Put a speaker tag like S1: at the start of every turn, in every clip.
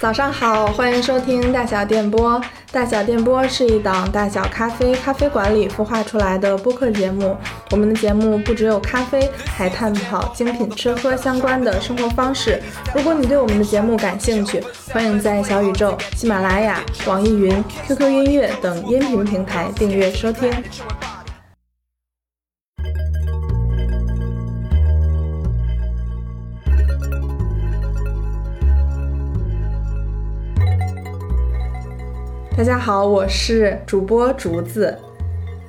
S1: 早上好，欢迎收听大小电波。大小电波是一档大小咖啡咖啡馆里孵化出来的播客节目。我们的节目不只有咖啡，还探讨精品吃喝相关的生活方式。如果你对我们的节目感兴趣，欢迎在小宇宙、喜马拉雅、网易云、QQ 音乐等音频平台订阅收听。大家好，我是主播竹子。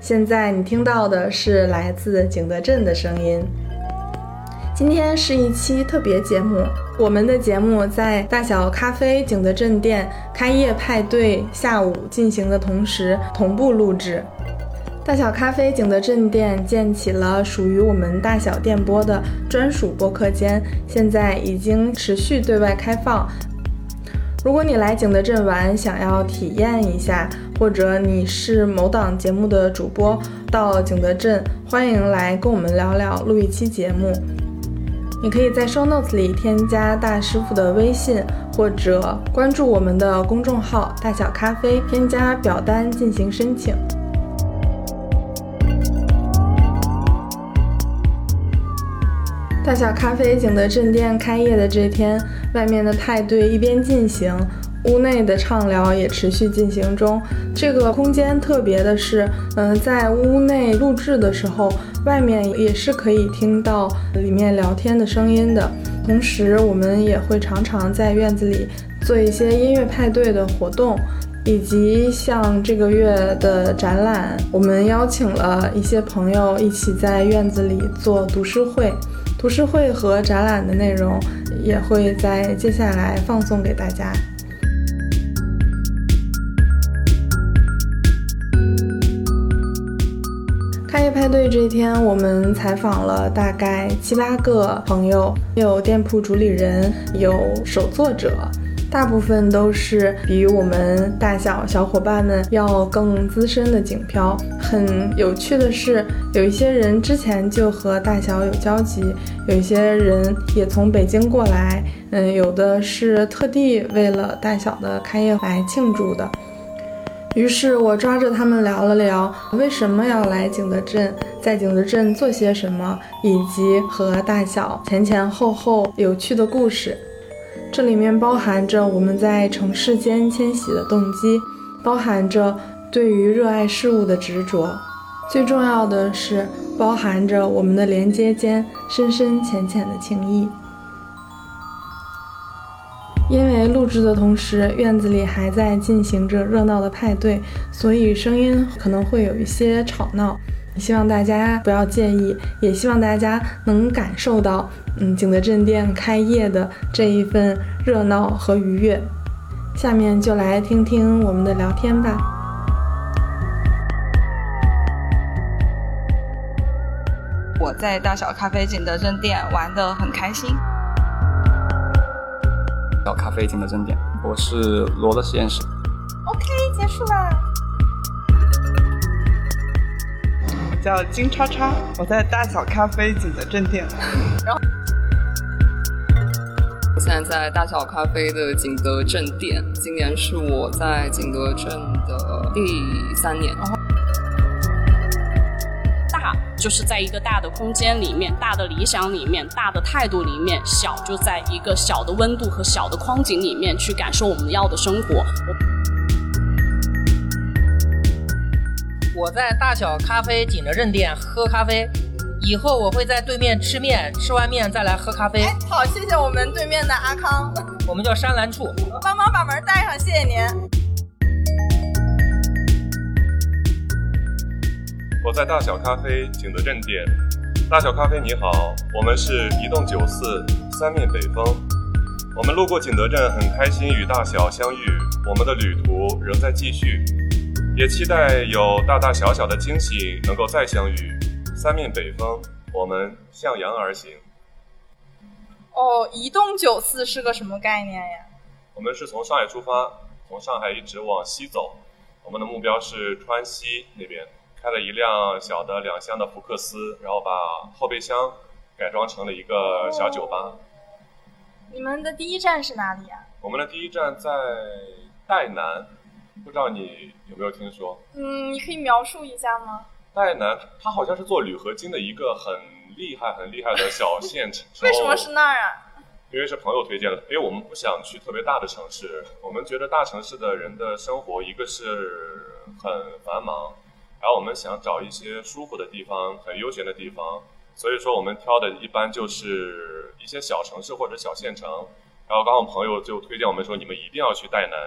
S1: 现在你听到的是来自景德镇的声音。今天是一期特别节目，我们的节目在大小咖啡景德镇店开业派对下午进行的同时同步录制。大小咖啡景德镇店建起了属于我们大小电波的专属播客间，现在已经持续对外开放。如果你来景德镇玩，想要体验一下，或者你是某档节目的主播，到景德镇，欢迎来跟我们聊聊，录一期节目。你可以在 show notes 里添加大师傅的微信，或者关注我们的公众号“大小咖啡”，添加表单进行申请。大小咖啡景德镇店开业的这天，外面的派对一边进行，屋内的畅聊也持续进行中。这个空间特别的是，嗯，在屋内录制的时候，外面也是可以听到里面聊天的声音的。同时，我们也会常常在院子里做一些音乐派对的活动，以及像这个月的展览，我们邀请了一些朋友一起在院子里做读书会。图书会和展览的内容也会在接下来放送给大家。开业派对这一天，我们采访了大概七八个朋友，有店铺主理人，有手作者。大部分都是比我们大小小伙伴们要更资深的景漂。很有趣的是，有一些人之前就和大小有交集，有一些人也从北京过来，嗯，有的是特地为了大小的开业来庆祝的。于是我抓着他们聊了聊，为什么要来景德镇，在景德镇做些什么，以及和大小前前后后有趣的故事。这里面包含着我们在城市间迁徙的动机，包含着对于热爱事物的执着，最重要的是包含着我们的连接间深深浅浅的情谊。因为录制的同时，院子里还在进行着热闹的派对，所以声音可能会有一些吵闹。希望大家不要介意，也希望大家能感受到，嗯，景德镇店开业的这一份热闹和愉悦。下面就来听听我们的聊天吧。
S2: 我在大小咖啡景德镇店玩的很开心。
S3: 小咖啡景德镇店，我是罗的实验室。
S2: OK，结束了。叫金叉叉，我在大小咖啡景德镇店。然后，
S4: 我现在在大小咖啡的景德镇店，今年是我在景德镇的第三年。
S5: 然后大就是在一个大的空间里面，大的理想里面，大的态度里面；小就在一个小的温度和小的框景里面去感受我们要的生活。
S6: 我在大小咖啡景德镇店喝咖啡，以后我会在对面吃面，吃完面再来喝咖啡。
S2: 好，谢谢我们对面的阿康。
S6: 我们叫山兰处，
S2: 帮忙把门带上，谢谢您。
S7: 我在大小咖啡景德镇店，大小咖啡你好，我们是移动九四三面北风，我们路过景德镇，很开心与大小相遇，我们的旅途仍在继续。也期待有大大小小的惊喜能够再相遇。三面北风，我们向阳而行。
S2: 哦，移动九四是个什么概念呀？
S7: 我们是从上海出发，从上海一直往西走。我们的目标是川西那边，开了一辆小的两厢的福克斯，然后把后备箱改装成了一个小酒吧。
S2: 你们的第一站是哪里呀？
S7: 我们的第一站在代南，不知道你有没有听说？
S8: 嗯，你可以描述一下吗？
S7: 戴南，他好像是做铝合金的一个很厉害、很厉害的小县城。
S8: 为什么是那儿啊？
S7: 因为是朋友推荐的，因为我们不想去特别大的城市，我们觉得大城市的人的生活一个是很繁忙，然后我们想找一些舒服的地方、很悠闲的地方，所以说我们挑的一般就是一些小城市或者小县城。然后刚好朋友就推荐我们说，你们一定要去戴南，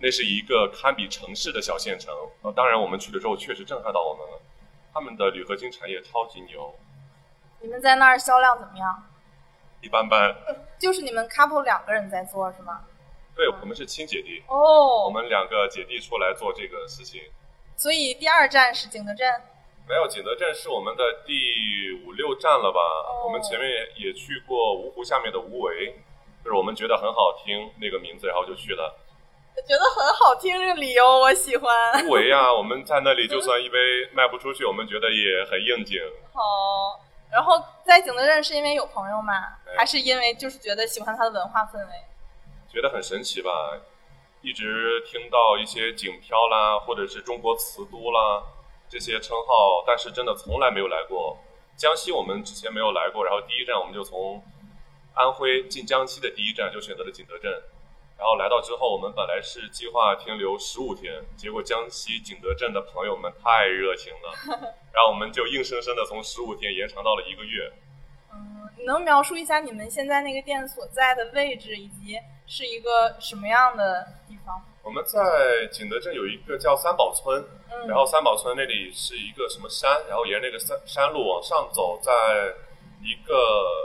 S7: 那是一个堪比城市的小县城。呃，当然我们去了之后确实震撼到我们了，他们的铝合金产业超级牛，
S8: 你们在那儿销量怎么样？
S7: 一般般。
S8: 就是你们 couple 两个人在做是吗？
S7: 对，我们是亲姐弟。
S8: 哦，
S7: 我们两个姐弟出来做这个事情。
S8: 所以第二站是景德镇。
S7: 没有，景德镇是我们的第五六站了吧？我们前面也去过芜湖下面的无为，就是我们觉得很好听那个名字，然后就去了。
S8: 觉得很好听这个理由，我喜欢。
S7: 无为啊，我们在那里就算一杯卖不出去，我们觉得也很应景。
S8: 好，然后在景德镇是因为有朋友吗？还是因为就是觉得喜欢它的文化氛围？
S7: 觉得很神奇吧？一直听到一些景漂啦，或者是中国瓷都啦这些称号，但是真的从来没有来过。江西我们之前没有来过，然后第一站我们就从安徽进江西的第一站就选择了景德镇。然后来到之后，我们本来是计划停留十五天，结果江西景德镇的朋友们太热情了，然后我们就硬生生的从十五天延长到了一个月。
S8: 嗯，你能描述一下你们现在那个店所在的位置，以及是一个什么样的地方？
S7: 我们在景德镇有一个叫三宝村，
S8: 嗯
S7: 然后三宝村那里是一个什么山，然后沿那个山山路往上走，在一个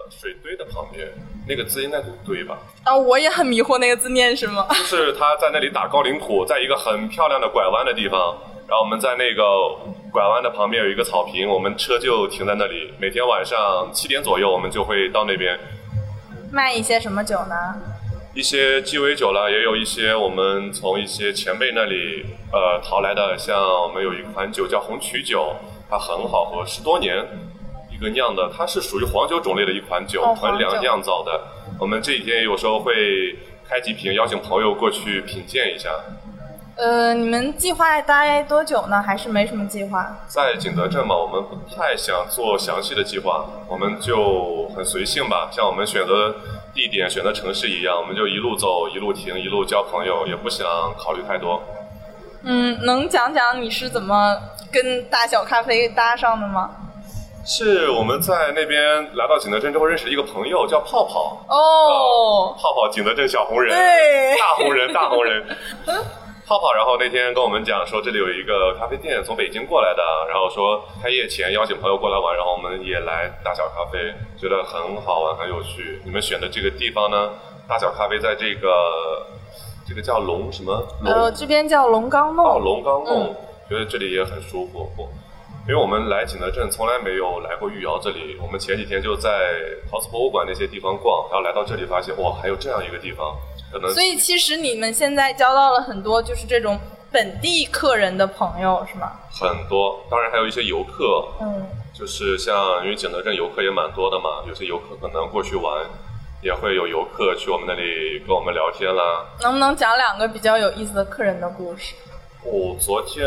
S7: 水堆的旁边，那个字应该读堆吧？
S8: 啊，我也很迷惑那个字念什么。
S7: 就是他在那里打高岭土，在一个很漂亮的拐弯的地方，然后我们在那个拐弯的旁边有一个草坪，我们车就停在那里。每天晚上七点左右，我们就会到那边。
S8: 卖一些什么酒呢？
S7: 一些鸡尾酒啦，也有一些我们从一些前辈那里呃淘来的，像我们有一款酒叫红曲酒，它很好喝，十多年一个酿的，它是属于黄酒种类的一款酒，
S8: 哦
S7: 囤粮酿造的。我们这几天有时候会开几瓶，邀请朋友过去品鉴一下。
S8: 呃，你们计划待多久呢？还是没什么计划？
S7: 在景德镇嘛，我们不太想做详细的计划，我们就很随性吧。像我们选择地点、选择城市一样，我们就一路走、一路停、一路交朋友，也不想考虑太多。
S8: 嗯，能讲讲你是怎么跟大小咖啡搭上的吗？
S7: 是我们在那边来到景德镇之后认识一个朋友，叫泡泡。
S8: 哦，
S7: 泡泡，景德镇小红人，
S8: 对
S7: 大红人，大红人。泡泡，然后那天跟我们讲说这里有一个咖啡店，从北京过来的，然后说开业前邀请朋友过来玩，然后我们也来大小咖啡，觉得很好玩，很有趣。你们选的这个地方呢，大小咖啡在这个这个叫龙什么龙？
S8: 呃，这边叫龙岗
S7: 哦，
S8: 弄。
S7: 龙岗弄，觉得这里也很舒服。因为我们来景德镇从来没有来过玉窑这里，我们前几天就在陶瓷博物馆那些地方逛，然后来到这里发现哇，还有这样一个地方，可能
S8: 所以其实你们现在交到了很多就是这种本地客人的朋友，是吗？
S7: 很多，当然还有一些游客，
S8: 嗯，
S7: 就是像因为景德镇游客也蛮多的嘛，有些游客可能过去玩，也会有游客去我们那里跟我们聊天啦。
S8: 能不能讲两个比较有意思的客人的故事？
S7: 哦，昨天、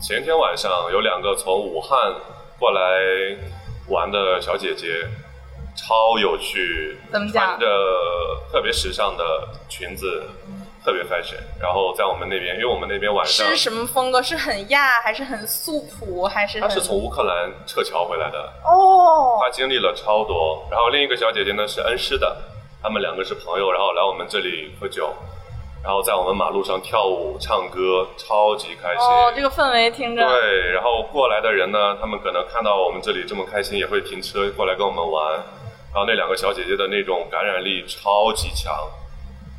S7: 前天晚上有两个从武汉过来玩的小姐姐，超有趣，
S8: 怎么讲
S7: 穿着特别时尚的裙子，特别 fashion。然后在我们那边，因为我们那边晚上
S8: 是什么风格？是很亚，还是很素朴，还是很？
S7: 她是从乌克兰撤侨回来的，
S8: 哦，
S7: 她经历了超多。然后另一个小姐姐呢是恩施的，他们两个是朋友，然后来我们这里喝酒，然后在我们马路上跳舞、唱歌，超级开心。
S8: 哦，这个氛围听着。
S7: 对，然后过来的人呢，他们可能看到我们这里这么开心，也会停车过来跟我们玩。然后那两个小姐姐的那种感染力超级强，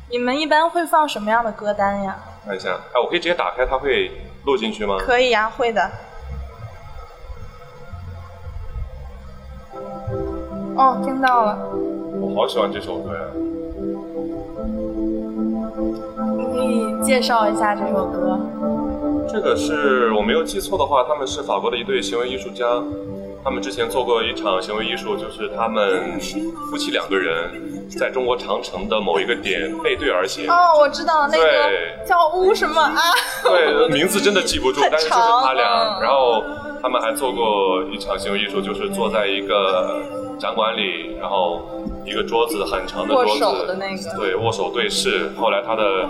S8: 你们一般会放什么样的歌单呀？
S7: 看一下，哎，我可以直接打开，它会录进去吗？
S8: 可以呀，会的。哦，听到了。
S7: 我好喜欢这首歌呀！
S8: 介绍一下这首歌。
S7: 这个是我没有记错的话，他们是法国的一对行为艺术家，他们之前做过一场行为艺术，就是他们夫妻两个人在中国长城的某一个点背对而行。
S8: 哦，我知道那个
S7: 对
S8: 叫乌什么啊？
S7: 对，名字真的记不住，但是就是他俩。
S8: 嗯
S7: 然后他们还做过一场行为艺术，就是坐在一个展馆里，然后一个桌子很长的桌子，
S8: 握手的那个
S7: 对，握手对视。后来他的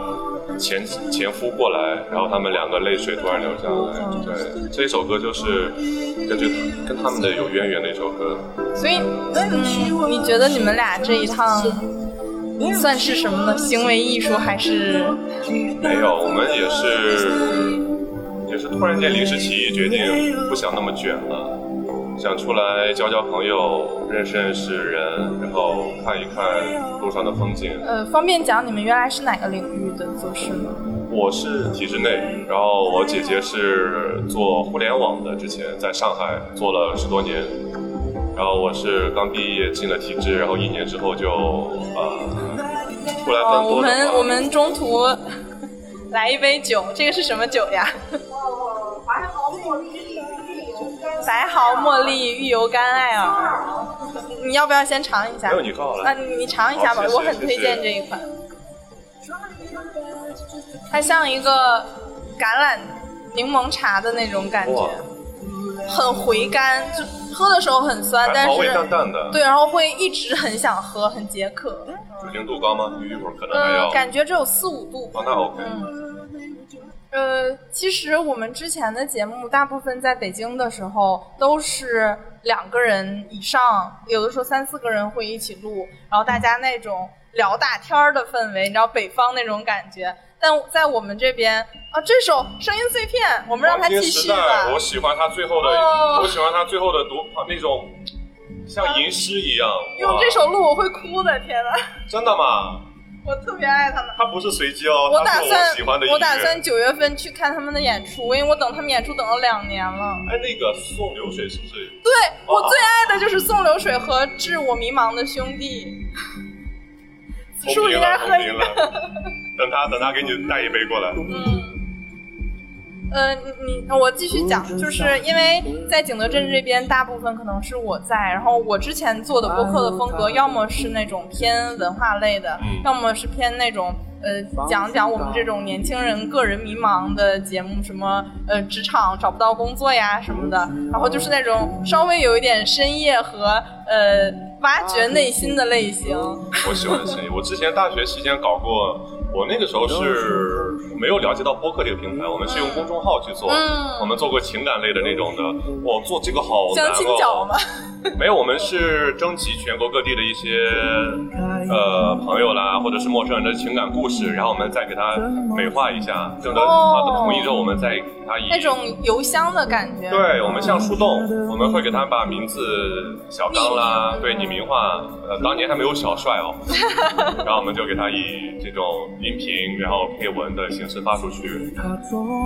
S7: 前前夫过来，然后他们两个泪水突然流下来。对，这一首歌就是根据跟他们的有渊源的一首歌。
S8: 所以，嗯，你觉得你们俩这一趟算是什么呢？行为艺术还是？
S7: 没有，我们也是也是突然间临时起意，决定不想那么卷了，想出来交交朋友，认识认识人，然后看一看路上的风景。
S8: 呃，方便讲你们原来是哪个领域的做事吗？
S7: 我是体制内，然后我姐姐是做互联网的，之前在上海做了十多年，然后我是刚毕业进了体制，然后一年之后就呃出来
S8: 哦，
S7: 奔波哦
S8: 我们我们中途来一杯酒，这个是什么酒呀？白毫茉莉玉油甘艾尔，你要不要先尝一下？
S7: 没有你告了
S8: 啊，你你尝一下吧我很推荐这一款。它像一个橄榄柠檬茶的那种感觉，很回甘，就喝的时候很酸，但是
S7: 淡淡的，
S8: 对，然后会一直很想喝，很解渴。
S7: 酒精度高吗？一会儿可能还要。
S8: 嗯，感觉只有四五度。
S7: 哦，那 OK。
S8: 呃，其实我们之前的节目大部分在北京的时候都是两个人以上，有的时候三四个人会一起录，然后大家那种聊大天儿的氛围，你知道北方那种感觉。但在我们这边啊，这首声音碎片，我们让它继续吧。
S7: 我喜欢他最后的，
S8: 哦
S7: 我喜欢他最后的读那种像吟诗一样。哇
S8: 用这首录我会哭的，天呐，
S7: 真的吗？
S8: 我特别爱他们。
S7: 他不是随机哦，是
S8: 我打算
S7: 我喜欢的。
S8: 我打算九月份去看他们的演出，因为我等他们演出等了两年了。
S7: 哎，那个宋流水是不是？
S8: 对我最爱的就是宋流水和致我迷茫的兄弟。此处应该喝一个。
S7: 等他等他给你带一杯过来。
S8: 嗯，呃，你你我继续讲，就是因为在景德镇这边，大部分可能是我在，然后我之前做的播客的风格，要么是那种偏文化类的，
S7: 嗯
S8: 要么是偏那种。呃，讲讲我们这种年轻人个人迷茫的节目，什么呃职场找不到工作呀什么的，然后就是那种稍微有一点深夜和呃挖掘内心的类型。
S7: 我喜欢深夜。我之前大学期间搞过，我那个时候是没有了解到播客这个平台，我们是用公众号去做。
S8: 嗯
S7: 我们做过情感类的那种的，我，做这个好难
S8: 相亲角
S7: 哦。
S8: 吗？
S7: 没有，我们是征集全国各地的一些呃朋友啦，或者是陌生人的情感故事，然后我们再给他美化一下，征得他的同意之后，我们再给他以
S8: 那种邮箱的感觉。
S7: 对，我们像树洞，我们会给他把名字小刚啦，对你名化，呃，当年还没有小帅哦，然后我们就给他以这种音频，然后配文的形式发出去。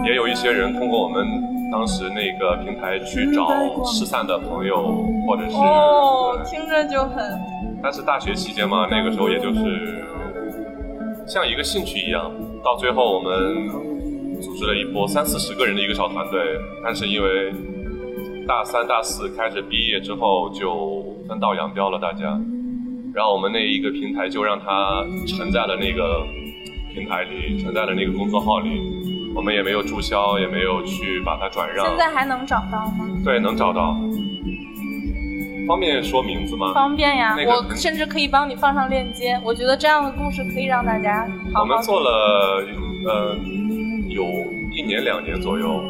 S7: 也有一些人通过我们当时那个平台去找失散的朋友，或者是，
S8: 哦，听着就很
S7: 但是大学期间嘛，那个时候也就是像一个兴趣一样，到最后我们组织了一波三四十个人的一个小团队，但是因为大三、大四开始毕业之后就分道扬镳了，大家，然后我们那一个平台就让它承载了那个平台里，存在了那个公众号里，我们也没有注销，也没有去把它转让
S8: 现，在还能找到吗？
S7: 对，能找到。方便说名字吗？
S8: 方便呀，
S7: 那个
S8: 我甚至可以帮你放上链接。我觉得这样的故事可以让大家好好
S7: 我们做了呃有一年两年左右，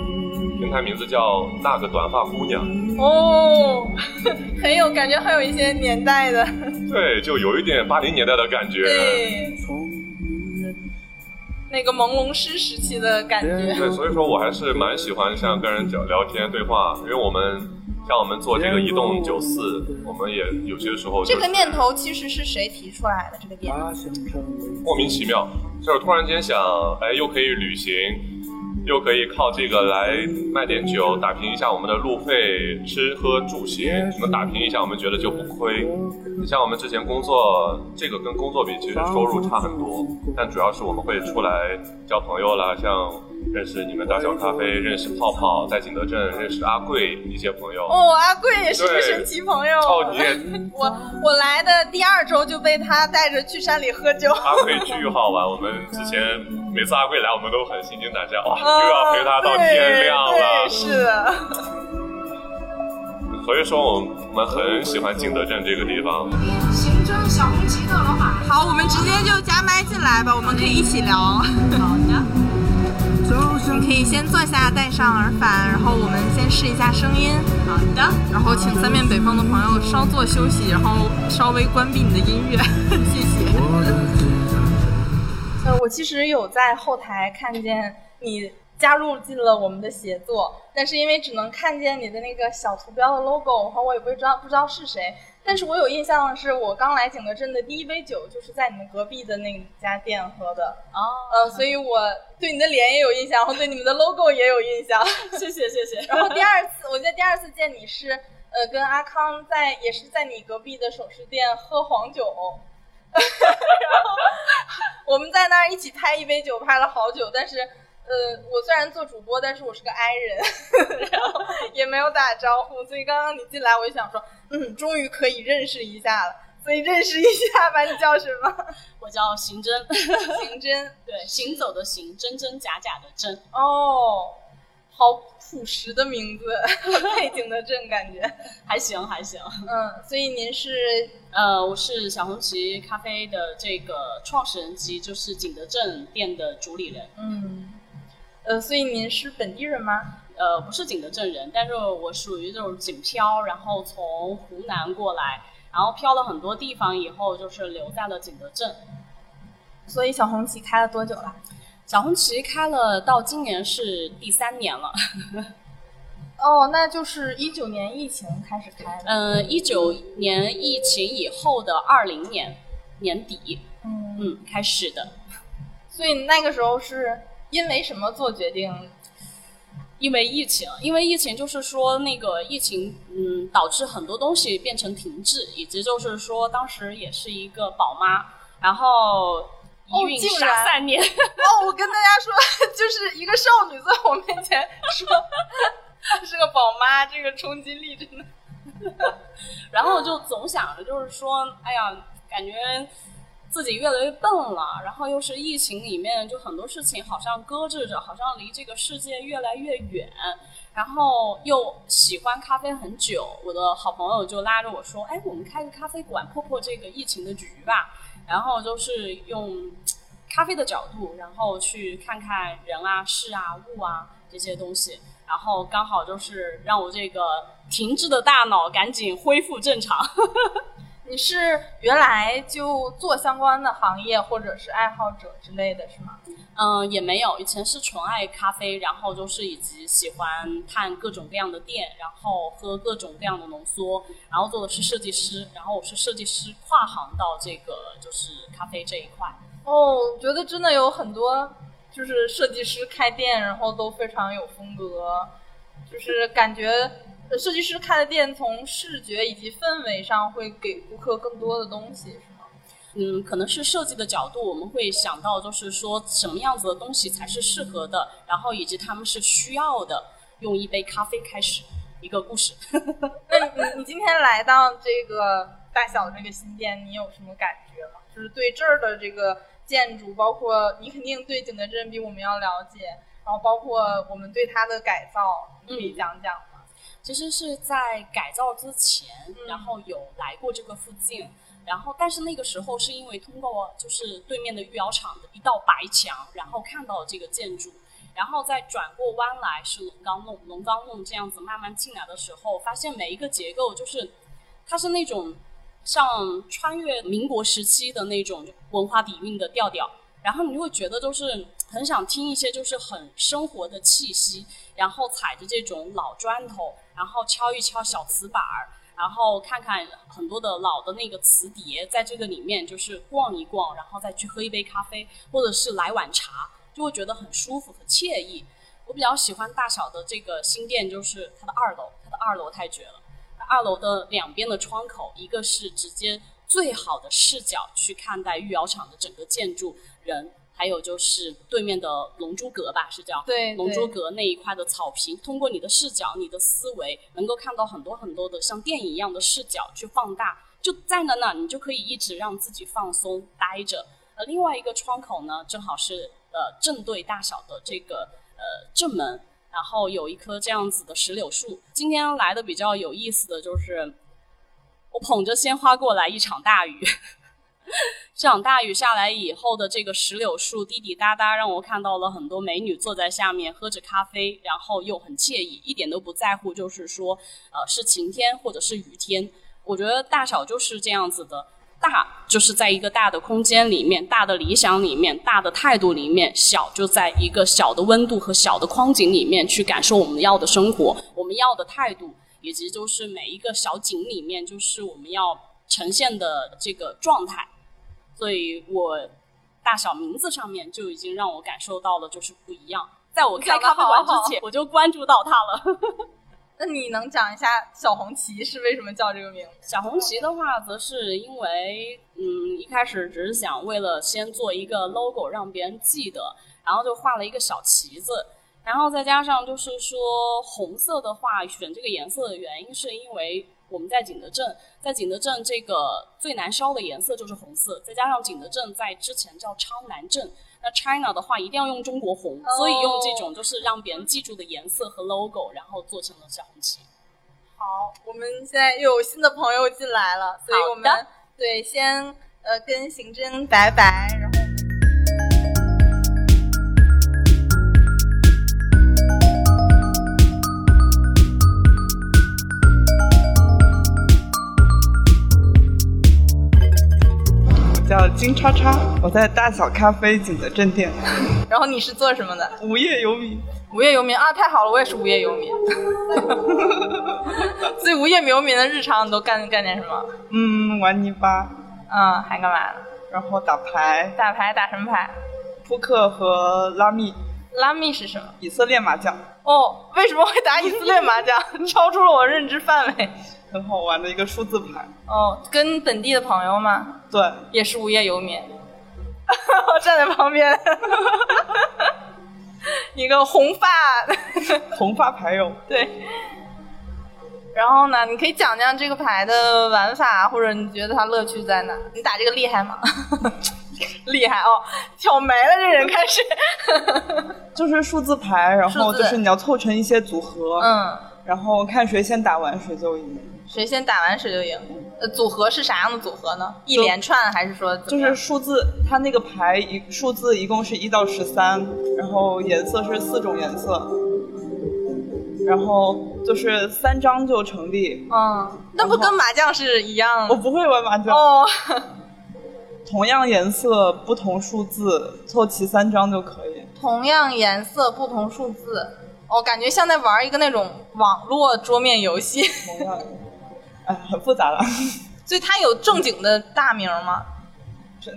S7: 平台名字叫那个短发姑娘，
S8: 哦，很有感觉，很有一些年代的。
S7: 对，就有一点八零年代的感觉。
S8: 对，那个朦胧诗时期的感觉。
S7: 对，所以说我还是蛮喜欢像跟人聊聊天对话，因为我们像我们做这个移动九四，我们也有些时候、就是、
S8: 这个念头其实是谁提出来的？这个点子？
S7: 莫名其妙，就是突然间想，哎，又可以旅行，又可以靠这个来卖点酒，打拼一下我们的路费、吃喝住行，我们打拼一下，我们觉得就不亏。你像我们之前工作，这个跟工作比，其实收入差很多，但主要是我们会出来交朋友啦，像认识你们大小咖啡，认识泡泡，在景德镇认识阿贵一些朋友。
S8: 哦，阿贵也是个神奇朋友。
S7: 哦，你 也
S8: 我我来的第二周就被他带着去山里喝酒。
S7: 阿贵巨好玩，我们之前每次阿贵来，我们都很心惊胆战，哇，
S8: 哦
S7: 又要陪他到天亮了
S8: 对，。是的。
S7: 所以说我们很喜欢景德镇这个地方。
S9: 行政小红旗的老板。
S8: 好，我们直接就加麦进来吧，我们可以一起聊。好的。你可以先坐下，戴上耳返，然后我们先试一下声音。好的。然后请三面北方的朋友稍作休息，然后稍微关闭你的音乐，谢谢。呃，我其实有在后台看见你加入进了我们的协作，但是因为只能看见你的那个小图标的 logo，然后我也不知道不知道是谁。但是我有印象的是，我刚来景德镇的第一杯酒就是在你们隔壁的那家店喝的。
S5: 哦，
S8: 呃，所以我对你的脸也有印象，然后对你们的 logo 也有印象。
S5: 谢谢谢谢。
S8: 然后第二次，我记得第二次见你是呃跟阿康在也是在你隔壁的首饰店喝黄酒，然后我们在那儿一起拍一杯酒，拍了好久，但是。呃，我虽然做主播，但是我是个 i 人，然后也没有打招呼，所以刚刚你进来，我就想说，嗯，终于可以认识一下了。所以认识一下吧，你叫什么？
S5: 我叫刑侦，
S8: 刑侦，
S5: 对，行走的行，真真假假的真。
S8: 哦，好朴实的名字，配景德镇感觉。
S5: 还行还行。
S8: 嗯，所以您是
S5: 呃，我是小红旗咖啡的这个创始人及就是景德镇店的主理人。
S8: 嗯，呃，所以您是本地人吗？
S5: 呃，不是景德镇人，但是我属于这种景漂，然后从湖南过来，然后漂了很多地方以后，就是留在了景德镇。
S8: 所以小红旗开了多久了？
S5: 小红旗开了到今年是第三年了。
S8: 哦，那就是一九年疫情开始开的。
S5: 嗯，一九年疫情以后的二零年年底，
S8: 嗯
S5: 嗯，开始的。
S8: 所以那个时候是因为什么做决定？
S5: 因为疫情，因为疫情就是说那个疫情，嗯，导致很多东西变成停滞，以及就是说当时也是一个宝妈，然后一孕傻三年。
S8: 哦，我跟大家说，就是一个少女在我面前说她是个宝妈，这个冲击力真的。
S5: 然后就总想着就是说，哎呀，感觉自己越来越笨了，然后又是疫情里面，就很多事情好像搁置着，好像离这个世界越来越远。然后又喜欢咖啡很久，我的好朋友就拉着我说：“哎，我们开个咖啡馆，破破这个疫情的局吧。”然后就是用咖啡的角度，然后去看看人啊、事啊、物啊这些东西。然后刚好就是让我这个停滞的大脑赶紧恢复正常。
S8: 你是原来就做相关的行业，或者是爱好者之类的是吗？
S5: 嗯，也没有，以前是纯爱咖啡，然后就是以及喜欢看各种各样的店，然后喝各种各样的浓缩，然后做的是设计师，然后我是设计师跨行到这个就是咖啡这一块。
S8: 哦，我觉得真的有很多就是设计师开店，然后都非常有风格，就是感觉呃设计师开的店从视觉以及氛围上会给顾客更多的东西，是吗？
S5: 嗯，可能是设计的角度，我们会想到就是说什么样子的东西才是适合的，然后以及他们是需要的。用一杯咖啡开始一个故事。
S8: 那你你今天来到这个大小这个新店，你有什么感觉吗？就是对这儿的这个建筑，包括你肯定对景德镇比我们要了解，然后包括我们对它的改造，你可以讲讲吗？
S5: 其实是在改造之前，
S8: 嗯。
S5: 然后有来过这个附近，然后但是那个时候是因为通过就是对面的御窑厂的一道白墙，然后看到了这个建筑，然后再转过弯来是龙岗弄，龙岗弄这样子慢慢进来的时候，发现每一个结构就是它是那种像穿越民国时期的那种文化底蕴的调调，然后你就会觉得就是很想听一些就是很生活的气息，然后踩着这种老砖头，然后敲一敲小瓷板儿，然后看看很多的老的那个瓷碟，在这个里面就是逛一逛，然后再去喝一杯咖啡，或者是来碗茶，就会觉得很舒服、很惬意。我比较喜欢大小的这个新店，就是它的二楼，它的二楼太绝了。二楼的两边的窗口，一个是直接最好的视角去看待御窑厂的整个建筑人，还有就是对面的龙珠阁吧，是叫
S8: 对
S5: 龙珠阁那一块的草坪，通过你的视角、你的思维，能够看到很多很多的像电影一样的视角去放大，就站在那那，你就可以一直让自己放松待着。呃，另外一个窗口呢，正好是呃正对大小的这个呃正门。然后有一棵这样子的石榴树。今天来的比较有意思的就是，我捧着鲜花过来，一场大雨。这场大雨下来以后的这个石榴树滴滴答答，让我看到了很多美女坐在下面喝着咖啡，然后又很惬意，一点都不在乎，就是说，呃，是晴天或者是雨天。我觉得大小就是这样子的。大就是在一个大的空间里面，大的理想里面，大的态度里面；小就在一个小的温度和小的框景里面去感受我们要的生活，我们要的态度，以及就是每一个小景里面，就是我们要呈现的这个状态。所以我大小名字上面就已经让我感受到了，就是不一样。在我开咖啡馆之前，我就关注到他了。
S8: 那你能讲一下小红旗是为什么叫这个名字？
S5: 小红旗的话，则是因为，嗯，一开始只是想为了先做一个 logo 让别人记得，然后就画了一个小旗子，然后再加上就是说红色的话，选这个颜色的原因是因为。我们在景德镇，在景德镇这个最难烧的颜色就是红色，再加上景德镇在之前叫昌南镇，那 China 的话一定要用中国红，所以用这种就是让别人记住的颜色和 logo，然后做成了小红旗。
S8: 好，我们现在又有新的朋友进来了，所以我们对先呃跟刑侦拜拜，然后。
S2: 叫金叉叉，我在大小咖啡景德镇店。
S8: 然后你是做什么的？
S2: 无业游民。
S8: 无业游民啊，太好了，我也是无业游民。所以无业游民的日常你都干干点什么？
S2: 嗯，玩泥巴。
S8: 嗯，还干嘛？
S2: 然后打牌。
S8: 打牌打什么牌？
S2: 扑克和拉密。
S8: 拉密是什么？
S2: 以色列麻将。
S8: 哦，为什么会打以色列麻将？超出了我认知范围。
S2: 很好玩的一个数字牌
S8: 哦，跟本地的朋友吗？
S2: 对，
S8: 也是无业游民。我 站在旁边，一个红发
S2: 红发牌友。
S8: 对。然后呢，你可以讲讲这个牌的玩法，或者你觉得它乐趣在哪？你打这个厉害吗？厉害哦，挑没了这人开始。
S2: 就是数字牌，然后就是你要凑成一些组合，
S8: 嗯，
S2: 然后看谁先打完谁就赢。
S8: 谁先打完谁就赢。呃，组合是啥样的组合呢？一连串还是说？
S2: 就是数字，它那个牌一数字一共是一到十三，然后颜色是四种颜色，然后就是三张就成立。
S8: 嗯，那不跟麻将是一样？
S2: 我不会玩麻将。
S8: 哦。
S2: 同样颜色不同数字，凑齐三张就可以。
S8: 同样颜色不同数字，我感觉像在玩一个那种网络桌面游戏。
S2: 同样。哎，很复杂了。
S8: 所以他有正经的大名吗？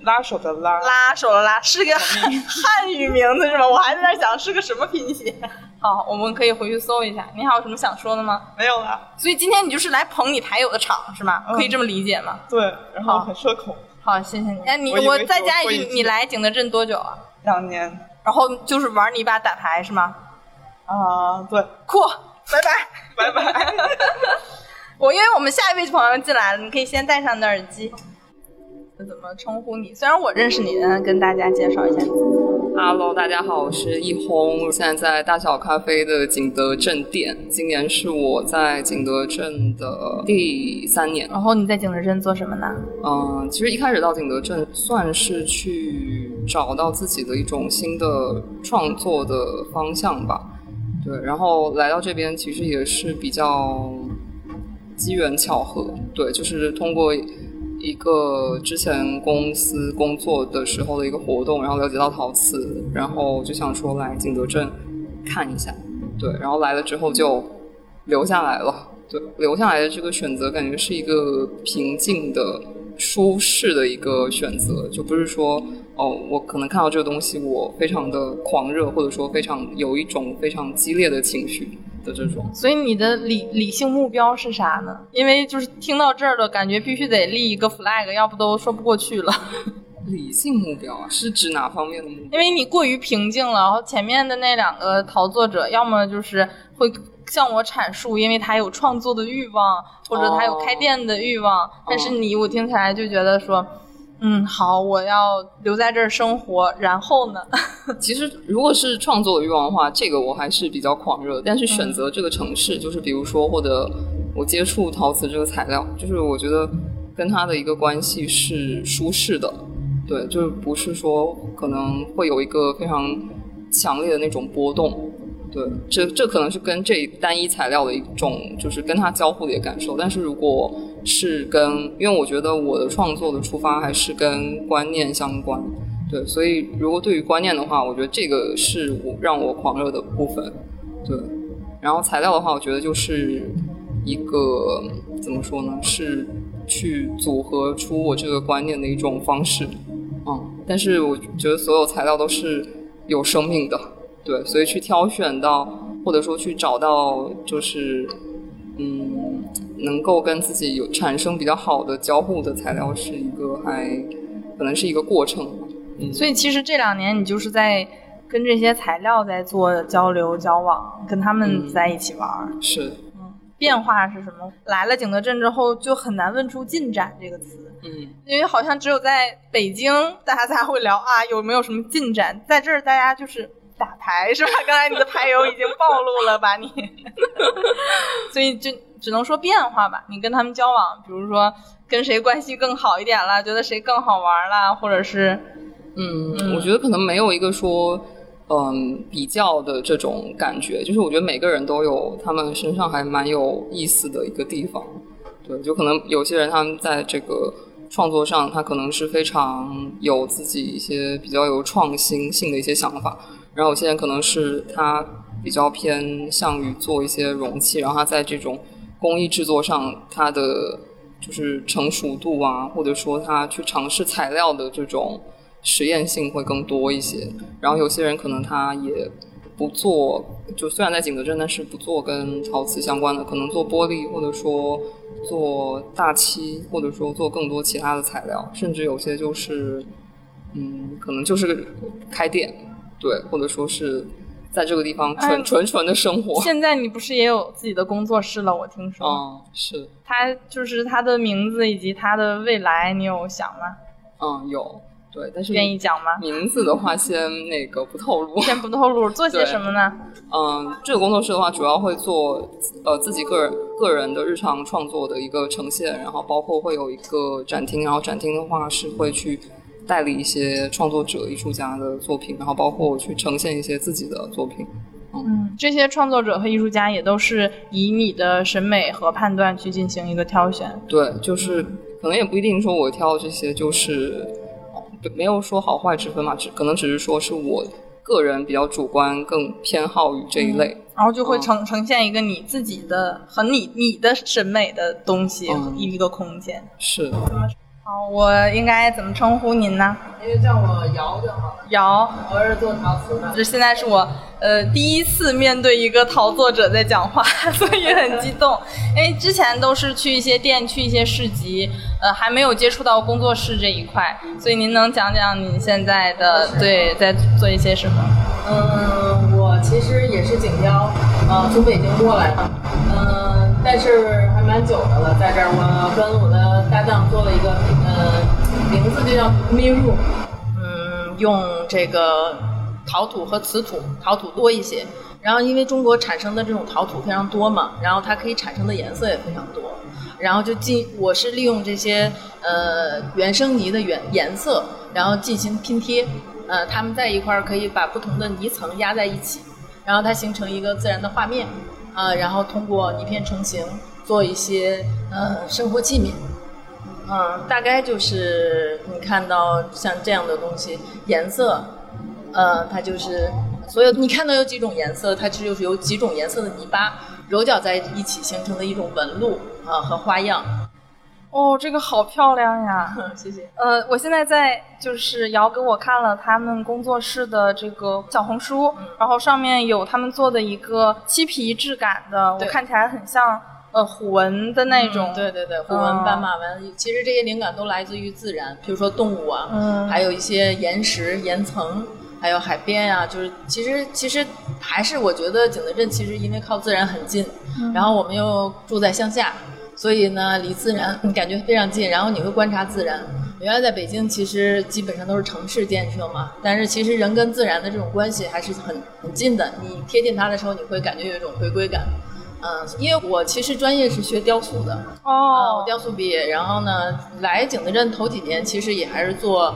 S2: 拉手的拉，
S8: 拉手的拉是个汉语名字是吗？我还在那想是个什么拼写。好，我们可以回去搜一下。你还有什么想说的吗？
S2: 没有了。
S8: 所以今天你就是来捧你牌友的场是吗？可以这么理解吗？
S2: 对，然后很社恐。
S8: 好，谢谢你。哎，你我再加一句，你来景德镇多久啊？
S2: 两年。
S8: 然后就是玩泥巴打牌是吗？
S2: 啊，对。
S8: 酷，拜
S2: 拜，拜拜。
S8: 我因为我们下一位朋友进来了，你可以先戴上你的耳机。怎么称呼你？虽然我认识你，但跟大家介绍一下。
S4: Hello，大家好，我是易红，现在在大小咖啡的景德镇店。今年是我在景德镇的第三年。
S8: 然后你在景德镇做什么呢？
S4: 嗯，其实一开始到景德镇算是去找到自己的一种新的创作的方向吧。对，然后来到这边其实也是比较。机缘巧合，对，就是通过一个之前公司工作的时候的一个活动，然后了解到陶瓷，然后就想说来景德镇看一下，对，然后来了之后就留下来了，对，留下来的这个选择感觉是一个平静的舒适的一个选择，就不是说哦，我可能看到这个东西我非常的狂热，或者说非常有一种非常激烈的情绪。的这种。
S8: 所以你的理理性目标是啥呢？因为就是听到这儿的感觉，必须得立一个 flag，要不都说不过去了。
S4: 理性目标啊，是指哪方面的目标？
S8: 因为你过于平静了，然后前面的那两个陶作者，要么就是会向我阐述，因为他有创作的欲望，或者他有开店的欲望。但是你，我听起来就觉得说，嗯，好，我要留在这儿生活。然后呢？
S4: 其实，如果是创作的欲望的话，这个我还是比较狂热。但是选择这个城市，就是比如说，或者我接触陶瓷这个材料，就是我觉得跟它的一个关系是舒适的。对，就是不是说可能会有一个非常强烈的那种波动，对，这这可能是跟这单一材料的一种，就是跟它交互的一个感受。但是如果是跟，因为我觉得我的创作的出发还是跟观念相关，对，所以如果对于观念的话，我觉得这个是我让我狂热的部分，对。然后材料的话，我觉得就是一个怎么说呢？是去组合出我这个观念的一种方式。嗯，但是我觉得所有材料都是有生命的，对，所以去挑选到或者说去找到就是嗯，能够跟自己有产生比较好的交互的材料，是一个还可能是一个过程。嗯，
S8: 所以其实这两年你就是在跟这些材料在做交流交往，跟他们在一起玩。
S4: 是，
S8: 嗯，变化是什么？来了景德镇之后，就很难问出进展这个词。
S4: 嗯，
S8: 因为好像只有在北京，大家才会聊啊，有没有什么进展？在这儿，大家就是打牌，是吧？刚才你的牌友已经暴露了吧？你，所以就只能说变化吧。你跟他们交往，比如说跟谁关系更好一点了，觉得谁更好玩了，或者是，
S4: 嗯，我觉得可能没有一个说，嗯，比较的这种感觉。就是我觉得每个人都有他们身上还蛮有意思的一个地方。对，就可能有些人他们在这个。创作上，他可能是非常有自己一些比较有创新性的一些想法，然后有些人可能是他比较偏向于做一些容器，然后他在这种工艺制作上，他的就是成熟度啊，或者说他去尝试材料的这种实验性会更多一些。然后有些人可能他也不做，就虽然在景德镇，但是不做跟陶瓷相关的，可能做玻璃，或者说。做大漆，或者说做更多其他的材料，甚至有些就是，嗯，可能就是开店，对，或者说是在这个地方纯纯纯的生活。
S8: 现在你不是也有自己的工作室了？我听说。
S4: 嗯，是。
S8: 他就是他的名字以及他的未来，你有想吗？
S4: 嗯，有。对，但是
S8: 愿意讲吗？
S4: 名字的话，先那个不透露。
S8: 先不透露，做些什么呢？
S4: 嗯，这个工作室的话，主要会做呃自己个人个人的日常创作的一个呈现，然后包括会有一个展厅，然后展厅的话是会去代理一些创作者、艺术家的作品，然后包括我去呈现一些自己的作品。
S8: 嗯，这些创作者和艺术家也都是以你的审美和判断去进行一个挑选。
S4: 对，就是可能也不一定说我挑这些就是。没有说好坏之分嘛，只可能只是说是我个人比较主观，更偏好于这一类，
S8: 然后就会呈呈现一个你自己的和你你的审美的东西一个空间。
S4: 是。
S8: 好，我应该怎么称呼您呢？
S6: 您就叫我姚就好了。
S8: 姚，
S6: 我是做陶瓷的。
S8: 就现在是我呃第一次面对一个陶作者在讲话，所以很激动。因为之前都是去一些店，去一些市集，呃，还没有接触到工作室这一块。所以您能讲讲您现在的对在做一些什么？
S6: 嗯，我其实也是景雕，呃，从北京过来的。嗯。但是还蛮久的了，在这儿我跟我的搭档做了一个，呃，名字就叫 Me Room，嗯，用这个陶土和瓷土，陶土多一些，然后因为中国产生的这种陶土非常多嘛，然后它可以产生的颜色也非常多，然后就进，我是利用这些呃原生泥的原颜色，然后进行拼贴，呃，它们在一块儿可以把不同的泥层压在一起，然后它形成一个自然的画面。啊，然后通过泥片成型做一些呃生活器皿，嗯，大概就是你看到像这样的东西，颜色，呃，它就是所有你看到有几种颜色，它其实就是由几种颜色的泥巴揉搅在一起形成的一种纹路啊和花样。
S8: 哦，这个好漂亮呀！
S6: 谢谢。
S8: 呃，我现在在就是瑶给我看了他们工作室的这个小红书，然后上面有他们做的一个漆皮质感的，我看起来很像呃虎纹的那种。
S6: 嗯对对对，虎纹、斑马纹，其实这些灵感都来自于自然，比如说动物啊，
S8: 嗯
S6: 还有一些岩石、岩层。还有海边啊，就是其实其实还是我觉得景德镇其实因为靠自然很近，
S8: 嗯
S6: 然后我们又住在乡下，所以呢离自然 感觉非常近，然后你会观察自然。原来在北京其实基本上都是城市建设嘛，但是其实人跟自然的这种关系还是很很近的。你贴近它的时候，你会感觉有一种回归感。嗯，因为我其实专业是学雕塑的，
S8: 哦，
S6: 我雕塑毕业，然后呢来景德镇头几年其实也还是做。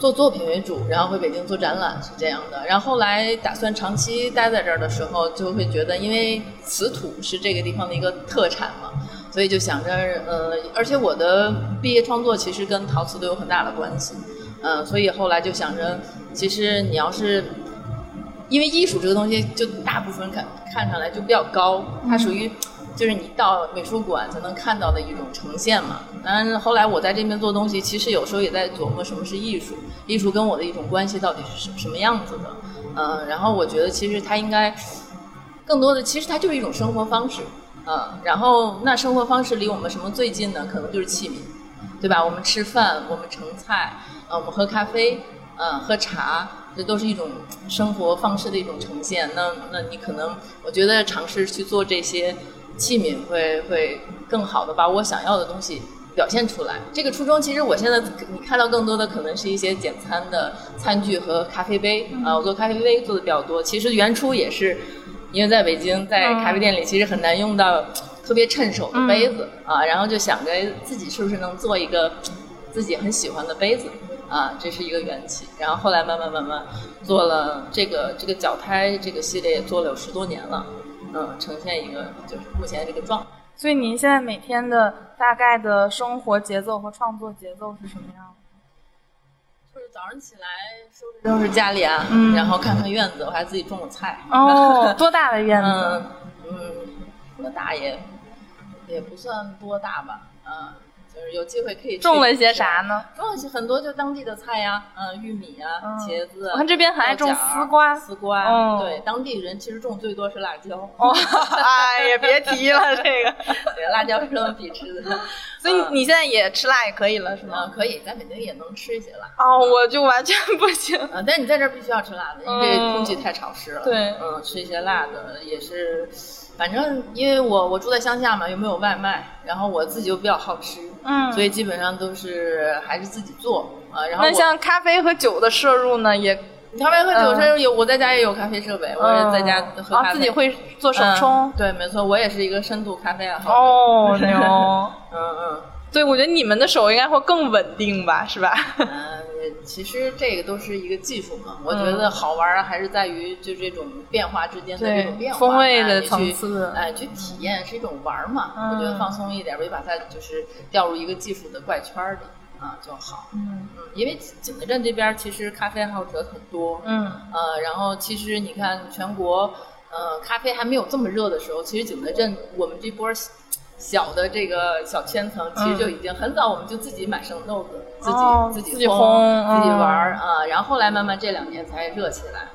S6: 做作品为主，然后回北京做展览是这样的。然后后来打算长期待在这儿的时候，就会觉得，因为瓷土是这个地方的一个特产嘛，所以就想着，呃，而且我的毕业创作其实跟陶瓷都有很大的关系，呃，所以后来就想着，其实你要是因为艺术这个东西，就大部分看看上来就比较高，它属于。就是你到美术馆才能看到的一种呈现嘛。但是，后来我在这边做东西，其实有时候也在琢磨什么是艺术，艺术跟我的一种关系到底是什什么样子的。嗯，然后我觉得其实它应该更多的，其实它就是一种生活方式。嗯，然后那生活方式离我们什么最近呢？可能就是器皿，对吧？我们吃饭，我们盛菜，呃，我们喝咖啡，嗯，喝茶。这都是一种生活方式的一种呈现。那那你可能，我觉得尝试去做这些器皿会会更好的把我想要的东西表现出来。这个初衷其实我现在你看到更多的可能是一些简餐的餐具和咖啡杯啊，我做咖啡杯做的比较多。其实原初也是因为在北京在咖啡店里其实很难用到特别趁手的杯子啊，然后就想着自己是不是能做一个自己很喜欢的杯子。啊，这是一个缘起，然后后来慢慢慢慢做了这个这个脚胎这个系列，也做了有十多年了，嗯，呈现一个就是目前这个状态。
S8: 所以您现在每天的大概的生活节奏和创作节奏是什么样的？
S6: 就是早上起来收拾收拾家里啊，
S8: 嗯、
S6: 然后看看院子，我还自己种了菜。
S8: 哦，多大的院子？
S6: 嗯嗯，多大也也不算多大吧，嗯。就是有机会可以
S8: 种了些啥呢？
S6: 种了些很多，就当地的菜呀，嗯，玉米呀，茄子。
S8: 我看这边很爱种丝瓜，
S6: 丝瓜。
S8: 哦，
S6: 对，当地人其实种最多是辣椒。
S8: 哦，哎呀，别提了这个。
S6: 对，辣椒是他们必吃的。
S8: 所以你现在也吃辣也可以了，是吗？
S6: 可以，在北京也能吃一些辣。
S8: 哦，我就完全不行。
S6: 嗯，但是你在这儿必须要吃辣的，因为空气太潮湿了。
S8: 对，
S6: 嗯，吃一些辣的也是。反正因为我我住在乡下嘛，又没有外卖，然后我自己又比较好吃，
S8: 嗯，
S6: 所以基本上都是还是自己做啊。然后
S8: 那像咖啡和酒的摄入呢，也
S6: 咖啡和酒摄入有，我在家也有咖啡设备，我也在家喝咖啡。
S8: 啊，自己会做手冲？
S6: 对，没错，我也是一个深度咖啡爱好者。
S8: 哦，牛，
S6: 嗯嗯。
S8: 对，我觉得你们的手应该会更稳定吧，是吧？
S6: 嗯，其实这个都是一个技术嘛。我觉得好玩还是在于就这种变化之间的这种变化，
S8: 风味的层次，
S6: 哎，去体验是一种玩嘛。我觉得放松一点，别把它就是掉入一个技术的怪圈里啊就好。
S8: 嗯
S6: 嗯，因为景德镇这边其实咖啡爱好者很多，
S8: 嗯
S6: 呃，然后其实你看全国呃咖啡还没有这么热的时候，其实景德镇我们这波。小的这个小圈层，其实就已经很早，我们就自己买生豆子，自己自己
S8: 烘，
S6: 自己玩啊。然后后来慢慢这两年才热起来。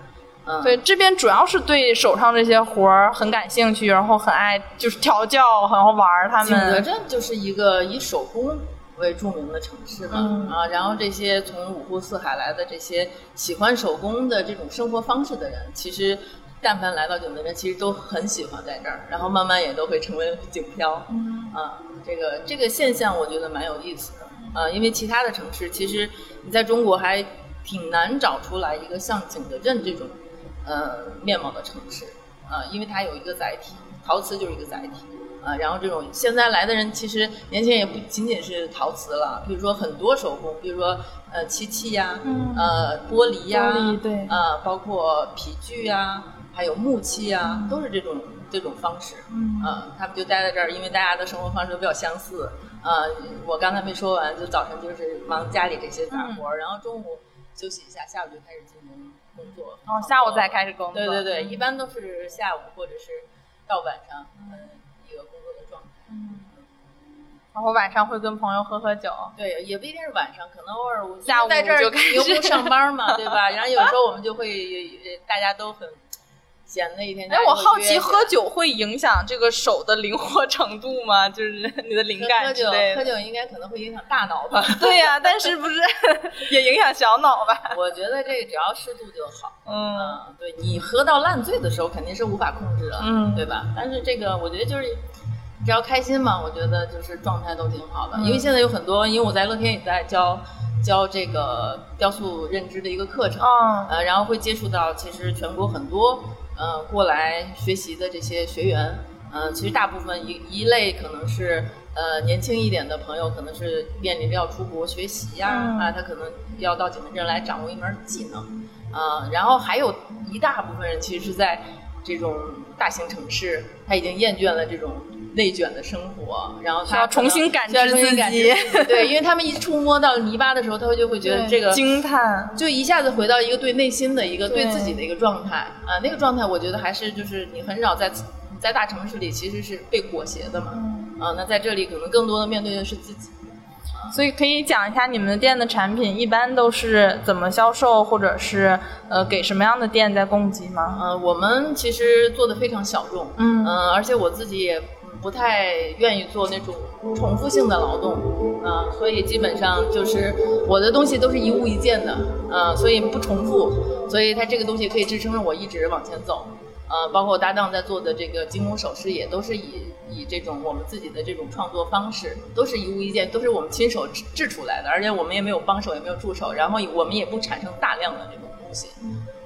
S6: 嗯，
S8: 对，这边主要是对手上这些活儿很感兴趣，然后很爱就是调教，然后玩他们。
S6: 景德镇就是一个以手工为著名的城市嘛，
S8: 嗯、
S6: 啊，然后这些从五湖四海来的这些喜欢手工的这种生活方式的人，其实。但凡来到景德镇，其实都很喜欢在这儿，然后慢慢也都会成为景漂。
S8: 嗯
S6: 啊，这个这个现象我觉得蛮有意思的。啊，因为其他的城市其实你在中国还挺难找出来一个像景德镇这种呃面貌的城市。啊，因为它有一个载体，陶瓷就是一个载体。啊，然后这种现在来的人，其实年轻人也不仅仅是陶瓷了，比如说很多手工，比如说呃漆器呀，
S8: 嗯、
S6: 呃玻璃呀，
S8: 玻璃对，
S6: 呃包括皮具呀。还有木器啊，都是这种这种方式。
S8: 嗯，
S6: 啊，他们就待在这儿，因为大家的生活方式都比较相似。啊，我刚才没说完，就早晨就是忙家里这些杂活，
S8: 嗯、
S6: 然后中午休息一下，下午就开始进行工作。
S8: 哦，下午再开始工作。
S6: 对对对，一般都是下午或者是到晚上，呃，一个工作的状态。
S8: 嗯。然后晚上会跟朋友喝喝酒。
S6: 对，也不一定是晚上，可能偶尔
S8: 下午
S6: 在这儿
S8: 就开始
S6: 牛不上班嘛，对吧？然后有时候我们就会大家都很闲的一天。
S8: 哎，我好奇，喝酒会影响这个手的灵活程度吗？就是你的灵感
S6: 喝酒
S8: 之类的。
S6: 喝酒应该可能会影响大脑吧？
S8: 对呀、但是不是 也影响小脑吧？
S6: 我觉得这个只要适度就好。
S8: 嗯
S6: 嗯，对你喝到烂醉的时候肯定是无法控制的，
S8: 嗯
S6: 对吧？但是这个我觉得就是只要开心嘛，我觉得就是状态都挺好的。
S8: 嗯
S6: 因为现在有很多，因为我在乐天也在教教这个雕塑认知的一个课程，
S8: 嗯
S6: 呃，然后会接触到其实全国很多呃过来学习的这些学员，呃，其实大部分一一类可能是呃年轻一点的朋友，可能是面临着要出国学习呀、
S8: 嗯
S6: 啊，他可能要到景德镇来掌握一门技能，啊，然后还有一大部分人其实是在这种大型城市，他已经厌倦了这种内卷的生活，然后他
S8: 重新感
S6: 需要
S8: 知
S6: 重新感知自己。对，因为他们一触摸到泥巴的时候，他会就会觉得这个
S8: 惊叹，
S6: 就一下子回到一个对内心的一个
S8: 对
S6: 对自己的一个状态。啊，那个状态我觉得还是就是你很少在在大城市里其实是被裹挟的嘛，啊，那在这里可能更多的面对的是自己。
S8: 所以可以讲一下你们的店的产品一般都是怎么销售，或者是呃给什么样的店在供给吗？
S6: 呃，我们其实做的非常小众，
S8: 嗯
S6: 呃而且我自己也嗯不太愿意做那种重复性的劳动，啊、所以基本上就是我的东西都是一物一件的，呃，所以不重复，所以它这个东西可以支撑着我一直往前走。呃，包括我搭档在做的这个精工首饰，也都是以以这种我们自己的这种创作方式，都是一物一件，都是我们亲手制制出来的，而且我们也没有帮手，也没有助手，然后我们也不产生大量的这种东西。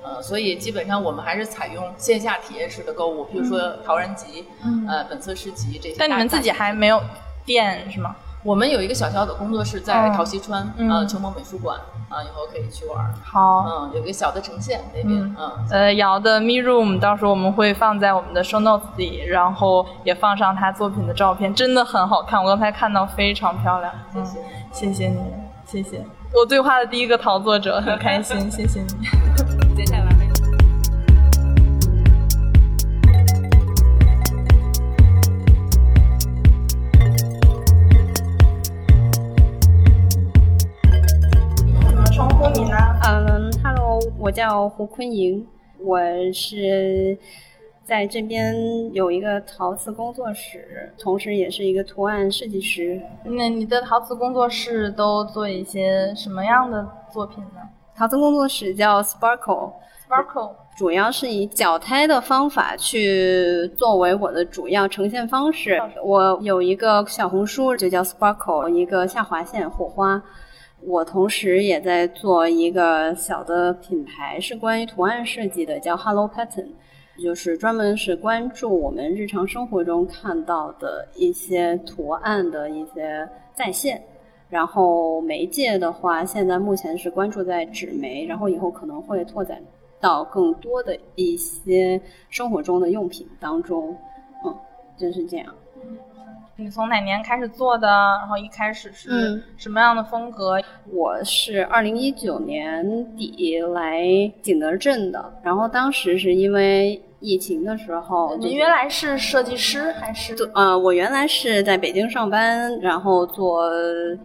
S6: 呃，所以基本上我们还是采用线下体验式的购物，比如说陶然集、
S8: 嗯
S6: 呃本色诗集这些大。
S8: 但你们自己还没有店是吗？
S6: 我们有一个小小的工作室在
S8: 哦
S6: 陶溪川，
S8: 嗯。
S6: 呃，秋梦美术馆，啊、以后可以去玩。
S8: 好，
S6: 嗯，有个小的呈现那边，
S8: 嗯。
S6: 嗯。
S8: 呃，瑶的 Me Room 到时候我们会放在我们的 show notes 里，然后也放上他作品的照片，真的很好看，我刚才看到非常漂亮。谢谢，谢谢你，谢谢。我对话的第一个陶作者，很开心，谢谢你。
S10: 我叫胡坤莹，我是在这边有一个陶瓷工作室，同时也是一个图案设计师。
S8: 那你的陶瓷工作室都做一些什么样的作品呢
S10: 陶瓷工作室叫 Sparkle。
S8: ？Sparkle，
S10: 主要是以脚胎的方法去作为我的主要呈现方式。我有一个小红书，就叫 Sparkle，一个下划线火花。我同时也在做一个小的品牌，是关于图案设计的，叫 Hello Pattern，就是专门是关注我们日常生活中看到的一些图案的一些再现。然后媒介的话，现在目前是关注在纸媒，然后以后可能会拓展到更多的一些生活中的用品当中，嗯，就是这样。
S8: 你从哪年开始做的？然后一开始是
S10: 嗯
S8: 什么样的风格？
S10: 我是二零一九年底来景德镇的，然后当时是因为疫情的时候，
S8: 您原来是设计师还是？
S10: 呃，我原来是在北京上班，然后做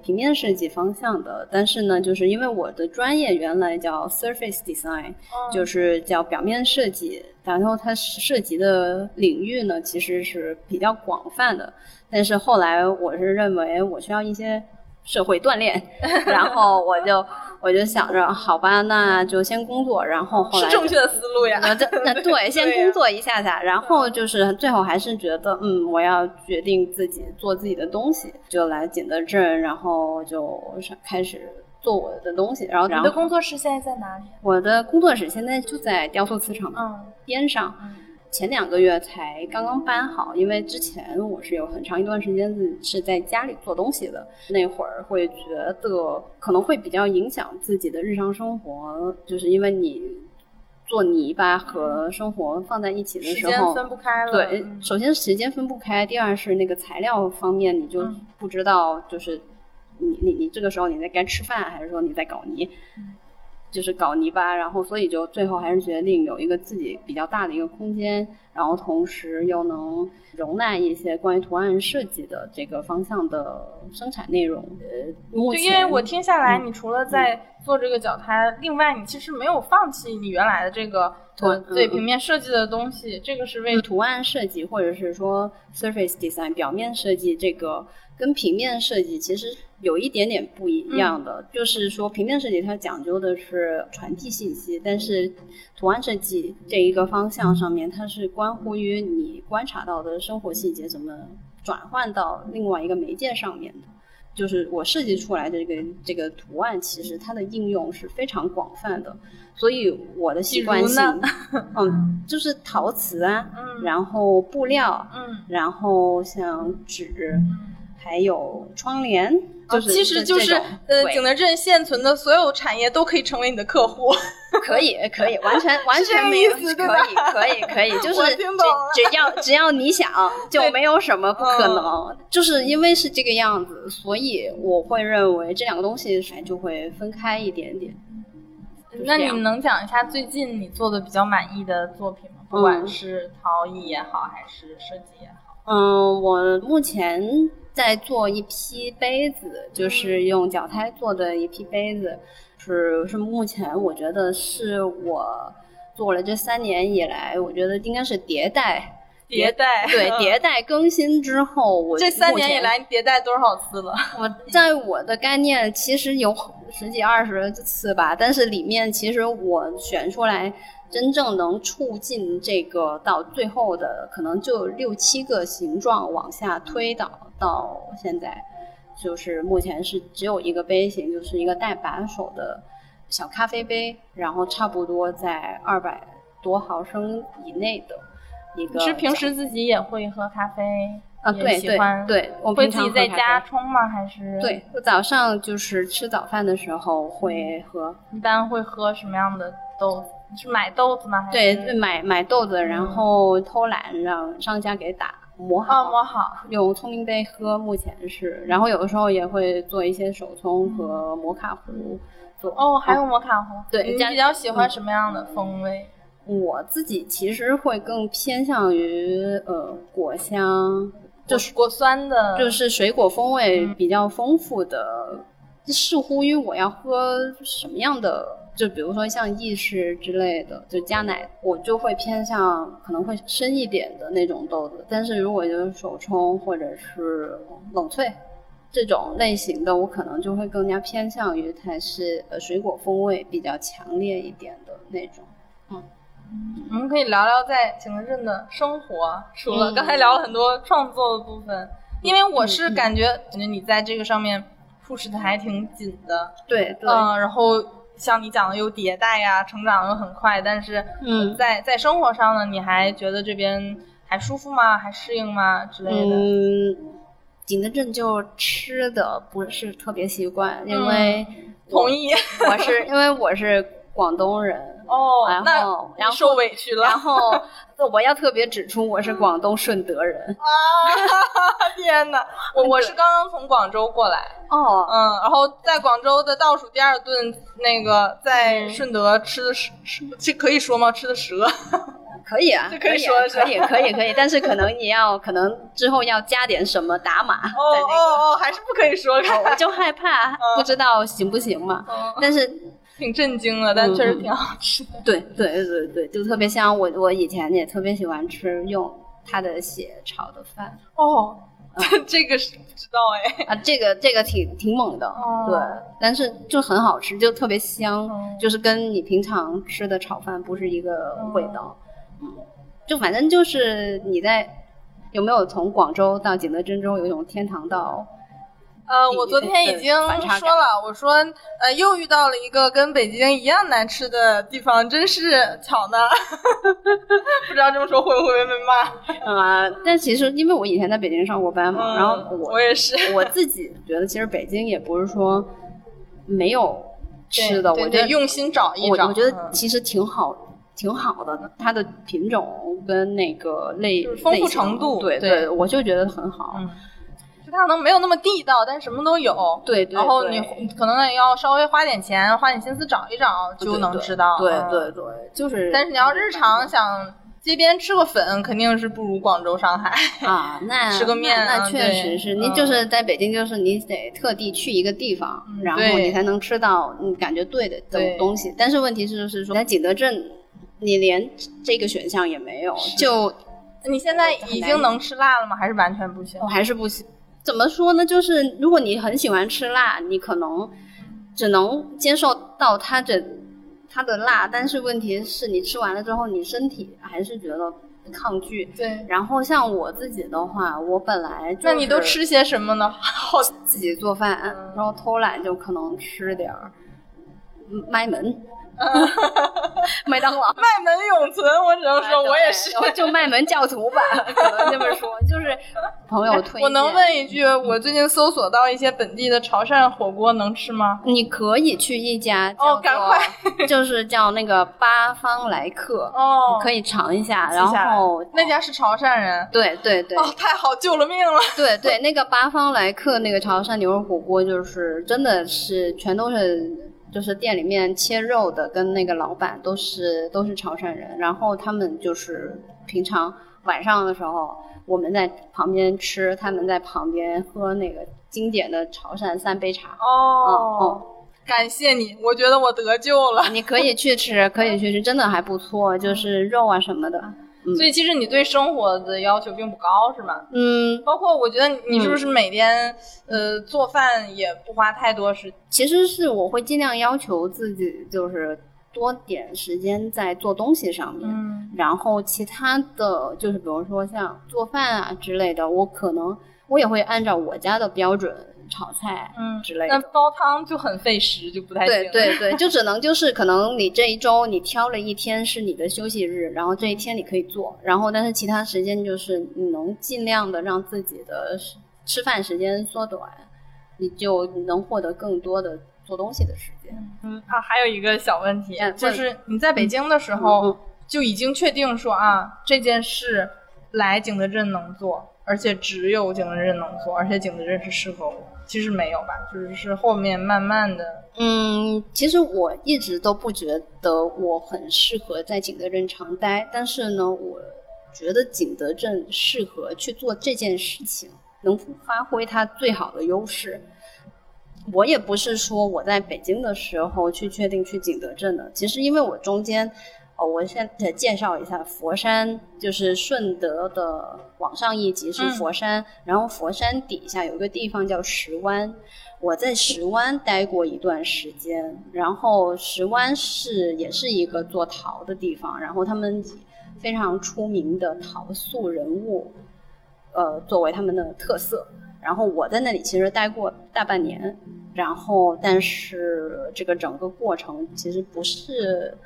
S10: 平面设计方向的，但是呢，就是因为我的专业原来叫 Surface Design，、就是叫表面设计，然后它涉及的领域呢其实是比较广泛的，但是后来我是认为我需要一些社会锻炼，然后我就我就想着，好吧，那就先工作，然后后来
S8: 是正确的思路呀。
S10: 那这 那对，先工作一下下，然后就是最后还是觉得，嗯，我要决定自己做自己的东西，就来景德镇，然后就开始做我的东西。然后，然后
S8: 你的工作室现在在哪里？
S10: 我的工作室现在就在雕塑磁场
S8: 的
S10: 边上。前两个月才刚刚搬好，因为之前我是有很长一段时间是是在家里做东西的，那会儿会觉得可能会比较影响自己的日常生活，就是因为你做泥巴和生活放在一起的时候，
S8: 时间分不开了。
S10: 对，
S8: 嗯
S10: 首先时间分不开，第二是那个材料方面，你就
S8: 嗯
S10: 不知道就是你你你这个时候你在该吃饭，还是说你在搞泥？就是搞泥巴，然后所以就最后还是决定有一个自己比较大的一个空间，然后同时又能容纳一些关于图案设计的这个方向的生产内容。呃，目
S8: 对，
S10: 前
S8: 因为我听下来，
S10: 嗯
S8: 你除了在做这个脚胎，另外你其实没有放弃你原来的这个
S10: 图
S8: 呃对
S10: 嗯
S8: 平面设计的东西，这个是为
S10: 图案设计或者是说 surface design 表面设计，这个跟平面设计其实有一点点不一样的，就是说平面设计它讲究的是传递信息，但是图案设计这一个方向上面，它是关乎于你观察到的生活细节怎么转换到另外一个媒介上面的。就是我设计出来的这个这个图案，其实它的应用是非常广泛的，所以我的习惯性 嗯，就是陶瓷啊，
S8: 嗯。
S10: 然后布料，
S8: 嗯，
S10: 然后像纸，还有窗帘，就是、
S8: 啊其实就是呃，景德镇现存的所有产业都可以成为你的客户。
S10: 可以，可以，完全 完全没有，
S8: 意思
S10: 可以，可以，可以，就是
S8: 我
S10: 只只要只要你想，就没有什么不可
S8: 嗯
S10: 能。就是因为是这个样子，所以我会认为这两个东西就会分开一点点。
S8: 那你能讲一下最近你做的比较满意的作品吗？不管是陶艺也好，还是设计也好。
S10: 嗯，我目前在做一批杯子，就是用脚胎做的一批杯子，是是目前我觉得是我做了这三年以来，我觉得应该是迭代。
S8: 迭代
S10: 对
S8: 嗯
S10: 迭代更新之后，我
S8: 这三年以来，你迭代多少次了？
S10: 我在我的概念其实有十几二十次吧，但是里面其实我选出来真正能促进这个到最后的，可能就六七个形状往下推导到现在，就是目前是只有一个杯型，就是一个带把手的小咖啡杯，然后差不多在二百多毫升以内的一个。
S8: 是平时自己也会喝咖啡
S10: 啊对对
S8: 喜欢
S10: 对我
S8: 会自己在家冲吗？还是
S10: 对，我早上就是吃早饭的时候会喝。
S8: 一般会喝什么样的豆子？你是买豆子吗？
S10: 对，买买豆子，然后偷懒让商家给打磨好，
S8: 哦磨好，
S10: 用聪明杯喝。目前是，然后有的时候也会做一些手冲和摩卡壶做。
S8: 哦，还有摩卡壶。
S10: 对
S8: 你比较喜欢
S10: 嗯
S8: 什么样的风味？
S10: 我自己其实会更偏向于呃果香，
S8: 就是果酸的，
S10: 就是水果风味比较丰富的，似乎于我要喝什么样的，就比如说像意式之类的，就加奶，我就会偏向可能会深一点的那种豆子。但是如果就是手冲或者是冷萃这种类型的，我可能就会更加偏向于它是呃水果风味比较强烈一点的那种。
S8: 嗯我们可以聊聊在景德镇的生活，除了
S10: 嗯
S8: 刚才聊了很多创作的部分，因为我是感觉感觉你在这个上面 push 的还挺紧的，
S10: 对对
S8: 嗯，然后像你讲的有迭代呀，成长又很快，但是
S10: 嗯
S8: 在在生活上呢，你还觉得这边还舒服吗？还适应吗？之类的。
S10: 嗯，景德镇就吃的不是特别习惯，因为我
S8: 同意
S10: 我是因为我是广东人
S8: 哦
S10: 然
S8: 那
S10: 后然后
S8: 受委屈了
S10: 然后我要特别指出我是广东顺德人
S8: 啊！天哪，我我是刚刚从广州过来，
S10: 哦，
S8: 嗯，然后在广州的倒数第二顿那个
S10: 嗯
S8: 在顺德吃的蛇，吃这可以说吗？吃的蛇，
S10: 可以啊，
S8: 这可以
S10: 啊
S8: 说
S10: 可以可以可以，但是可能你要可能之后要加点什么打码，
S8: 哦哦哦，还是不可以说，
S10: 就害怕不知道行不行嘛，但是。
S8: 挺震惊的，但确实挺好吃的。
S10: 对对对对，就特别像。我我以前也特别喜欢吃用它的血炒的饭。
S8: 哦，这个是不知道哎。
S10: 啊，这个这个挺挺猛的，
S8: 哦
S10: 对，但是就很好吃，就特别香，就是跟你平常吃的炒饭不是一个味道。嗯，就反正就是你在有没有从广州到景德镇中有一种天堂到
S8: 呃，我昨天已经说了，我说呃，又遇到了一个跟北京一样难吃的地方，真是巧呢。不知道这么说会不会被骂？
S10: 啊、但其实因为我以前在北京上过班嘛，
S8: 嗯
S10: 然后我
S8: 我也是
S10: 我自己觉得其实北京也不是说没有吃的，我觉得
S8: 得用心找一找
S10: 我我觉得
S8: 嗯
S10: 其实挺好。挺好的，它的品种跟那个类
S8: 丰富程度
S10: 对
S8: 对
S10: 我就觉得很好。
S8: 它可能没有那么地道，但什么都有。
S10: 对对。
S8: 然后你可能也要稍微花点钱，花点心思找一找，就能知道。
S10: 对对对，就是。
S8: 但是你要日常想街边吃个粉，肯定是不如广州、上海
S10: 啊。那
S8: 吃个面，
S10: 那确实是。你就是在北京，就是你得特地去一个地方，然后你才能吃到你感觉对的东西。但是问题是，就是说在景德镇，你连这个选项也没有，就。
S8: 你现在已经能吃辣了吗？还是完全不行？
S10: 我还是不行。怎么说呢？就是如果你很喜欢吃辣，你可能只能接受到它的它的辣，但是问题是你吃完了之后，你身体还是觉得抗拒。
S8: 对。
S10: 然后像我自己的话，我本来
S8: 那你都吃些什么呢？好，
S10: 自己做饭，然后偷懒就可能吃点儿麦门。麦当劳，
S8: 麦门永存，我只能说，我也是，
S10: 就麦门教徒吧，可能这么说，就是朋友推荐。
S8: 我能问一句，我最近搜索到一些本地的潮汕火锅，能吃吗？
S10: 你可以去一家，
S8: 哦，赶快，就是
S10: 叫那个八方来客，
S8: 哦，
S10: 可以尝一下。然后
S8: 那家是潮汕人，
S10: 对对对，
S8: 哦，太好，救了命了。
S10: 对对，那个八方来客那个潮汕牛肉火锅，就是真的是全都是。就是店里面切肉的跟那个老板都是都是潮汕人，然后他们就是平常晚上的时候，我们在旁边吃，他们在旁边喝那个经典的潮汕三杯茶。
S8: 哦
S10: 哦，
S8: 感谢你，我觉得我得救了。
S10: 你可以去吃，可以去吃，真的还不错，就是肉啊什么的。
S8: 所以其实你对生活的要求并不高，是吗？
S10: 嗯，
S8: 包括我觉得你是不是每天呃做饭也不花太多时？
S10: 其实是我会尽量要求自己，就是多点时间在做东西上面。
S8: 嗯，
S10: 然后其他的就是比如说像做饭啊之类的，我可能我也会按照我家的标准。炒菜嗯之类的，
S8: 那煲汤就很费时，就不太
S10: 对 对对，就只能就是可能你这一周你挑了一天是你的休息日，然后这一天你可以做，然后但是其他时间就是你能尽量的让自己的吃饭时间缩短，你就能获得更多的做东西的时间。
S8: 嗯啊，还有一个小问题，就是你在北京的时候就已经确定说啊这件事来景德镇能做，而且只有景德镇能做，而且景德镇是适合我。其实没有吧，就是是后面慢慢的。
S10: 嗯，其实我一直都不觉得我很适合在景德镇长待，但是呢，我觉得景德镇适合去做这件事情，能发挥它最好的优势。我也不是说我在北京的时候去确定去景德镇的，其实因为我中间。哦，我现在介绍一下佛山，就是顺德的往上一级是佛山，然后佛山底下有个地方叫石湾，我在石湾待过一段时间，然后石湾是也是一个做陶的地方，然后他们以非常出名的陶塑人物，呃，作为他们的特色，然后我在那里其实待过大半年，然后但是这个整个过程其实不是。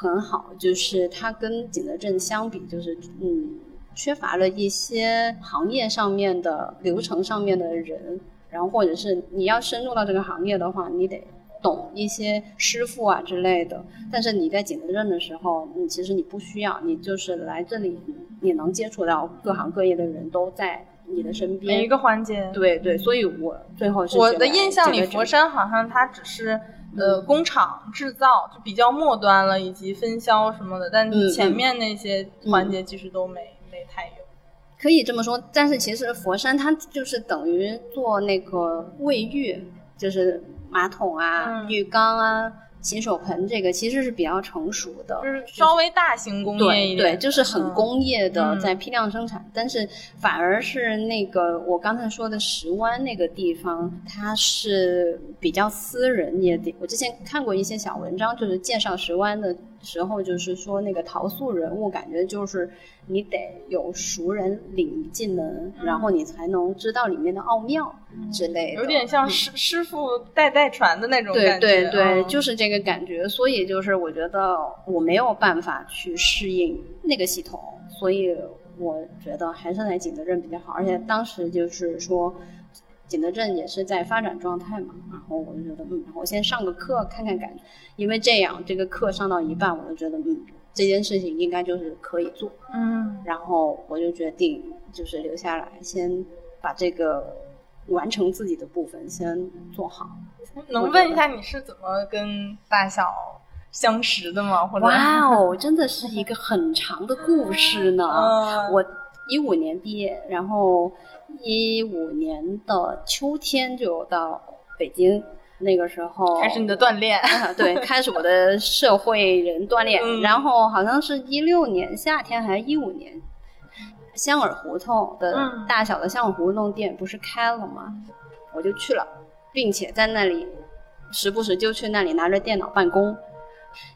S10: 很好，就是它跟景德镇相比，就是嗯，缺乏了一些行业上面的流程上面的人，然后或者是你要深入到这个行业的话，你得懂一些师傅啊之类的。但是你在景德镇的时候，你其实你不需要，你就是来这里，你能接触到各行各业的人都在你的身边，
S8: 每一个环节。
S10: 对对，所以我最后是
S8: 我的印象里，佛山好像它只是。呃，工厂制造就比较末端了，以及分销什么的，但前面那些环节其实都没没太有。
S10: 可以这么说，但是其实佛山它就是等于做那个卫浴，就是马桶啊、浴缸啊。洗手盆这个其实是比较成熟的，
S8: 就是稍微大型工业
S10: 一点，对，就是很工业的在批量生产。但是反而是那个我刚才说的石湾那个地方，它是比较私人一点。我之前看过一些小文章，就是介绍石湾的时候，就是说那个陶塑人物，感觉就是。你得有熟人领进门，然后你才能知道里面的奥妙之类
S8: 的。有点像师师傅代代传的那种
S10: 感觉。对对对，就是这个感觉。所以就是我觉得我没有办法去适应那个系统，所以我觉得还是来景德镇比较好。而且当时就是说，景德镇也是在发展状态嘛，然后我就觉得嗯，我先上个课看看感觉，因为这样这个课上到一半，我就觉得嗯。这件事情应该就是可以做，
S8: 嗯，
S10: 然后我就决定就是留下来，先把这个完成自己的部分，先做好。
S8: 能问一下你是怎么跟大小相识的吗？或者
S10: 哇哦，真的是一个很长的故事呢。
S8: 嗯
S10: 我一五年毕业，然后一五年的秋天就到北京，那个时候
S8: 开始你的锻炼，
S10: 啊对，开始我的社会人锻炼。
S8: 嗯
S10: 然后好像是一六年夏天还是一五年，香耳胡同的
S8: 嗯
S10: 大小的香耳胡同店不是开了吗？我就去了，并且在那里时不时就去那里拿着电脑办公。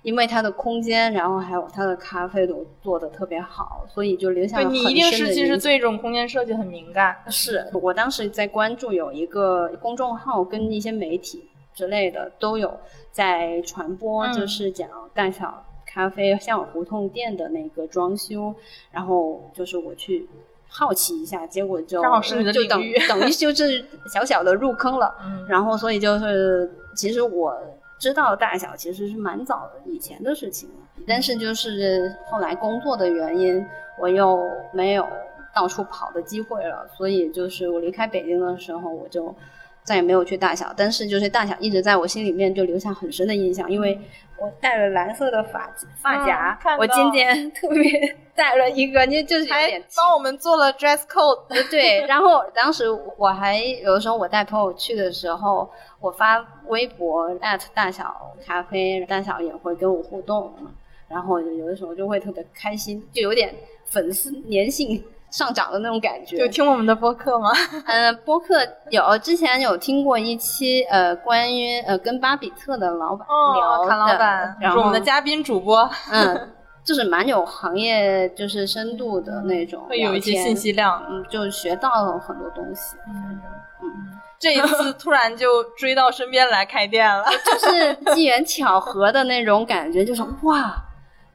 S10: 因为它的空间，然后还有它的咖啡都做的特别好，所以就留下了很
S8: 对你一定是其实对这种空间设计很敏感。
S10: 是我当时在关注有一个公众号跟一些媒体之类的都有在传播，
S8: 嗯
S10: 就是讲大小咖啡香饵胡同店的那个装修，然后就是我去好奇一下，结果就
S8: 正好是你的
S10: 就等等于就是小小的入坑了，
S8: 嗯
S10: 然后所以就是其实我。知道大小其实是蛮早的以前的事情了，但是就是后来工作的原因，我又没有到处跑的机会了，所以就是我离开北京的时候，我就再也没有去大小。但是就是大小一直在我心里面就留下很深的印象，因为我戴了蓝色的发发夹，
S8: 嗯
S10: 我今天 特别戴了一个，你就是有
S8: 还
S10: 点
S8: 帮我们做了 dress code，
S10: 对，然后当时我还有的时候我带朋友去的时候，我发微博 at 大小咖啡，大小也会跟我互动嘛，然后有的时候就会特别开心，就有点粉丝粘性上涨的那种感觉。
S8: 有听我们的播客吗？
S10: 呃，播客有之前有听过一期呃关于呃跟巴比特的老板聊
S8: 哦，
S10: 的，
S8: 谭老板
S10: 然后
S8: 我们的嘉宾主播，
S10: 嗯，就是蛮有行业就是深度的那种，
S8: 会有一些信息，量。
S10: 嗯，就学到了很多东西。
S8: 嗯这一次突然就追到身边来开店了，
S10: 就是机缘巧合的那种感觉，就是哇，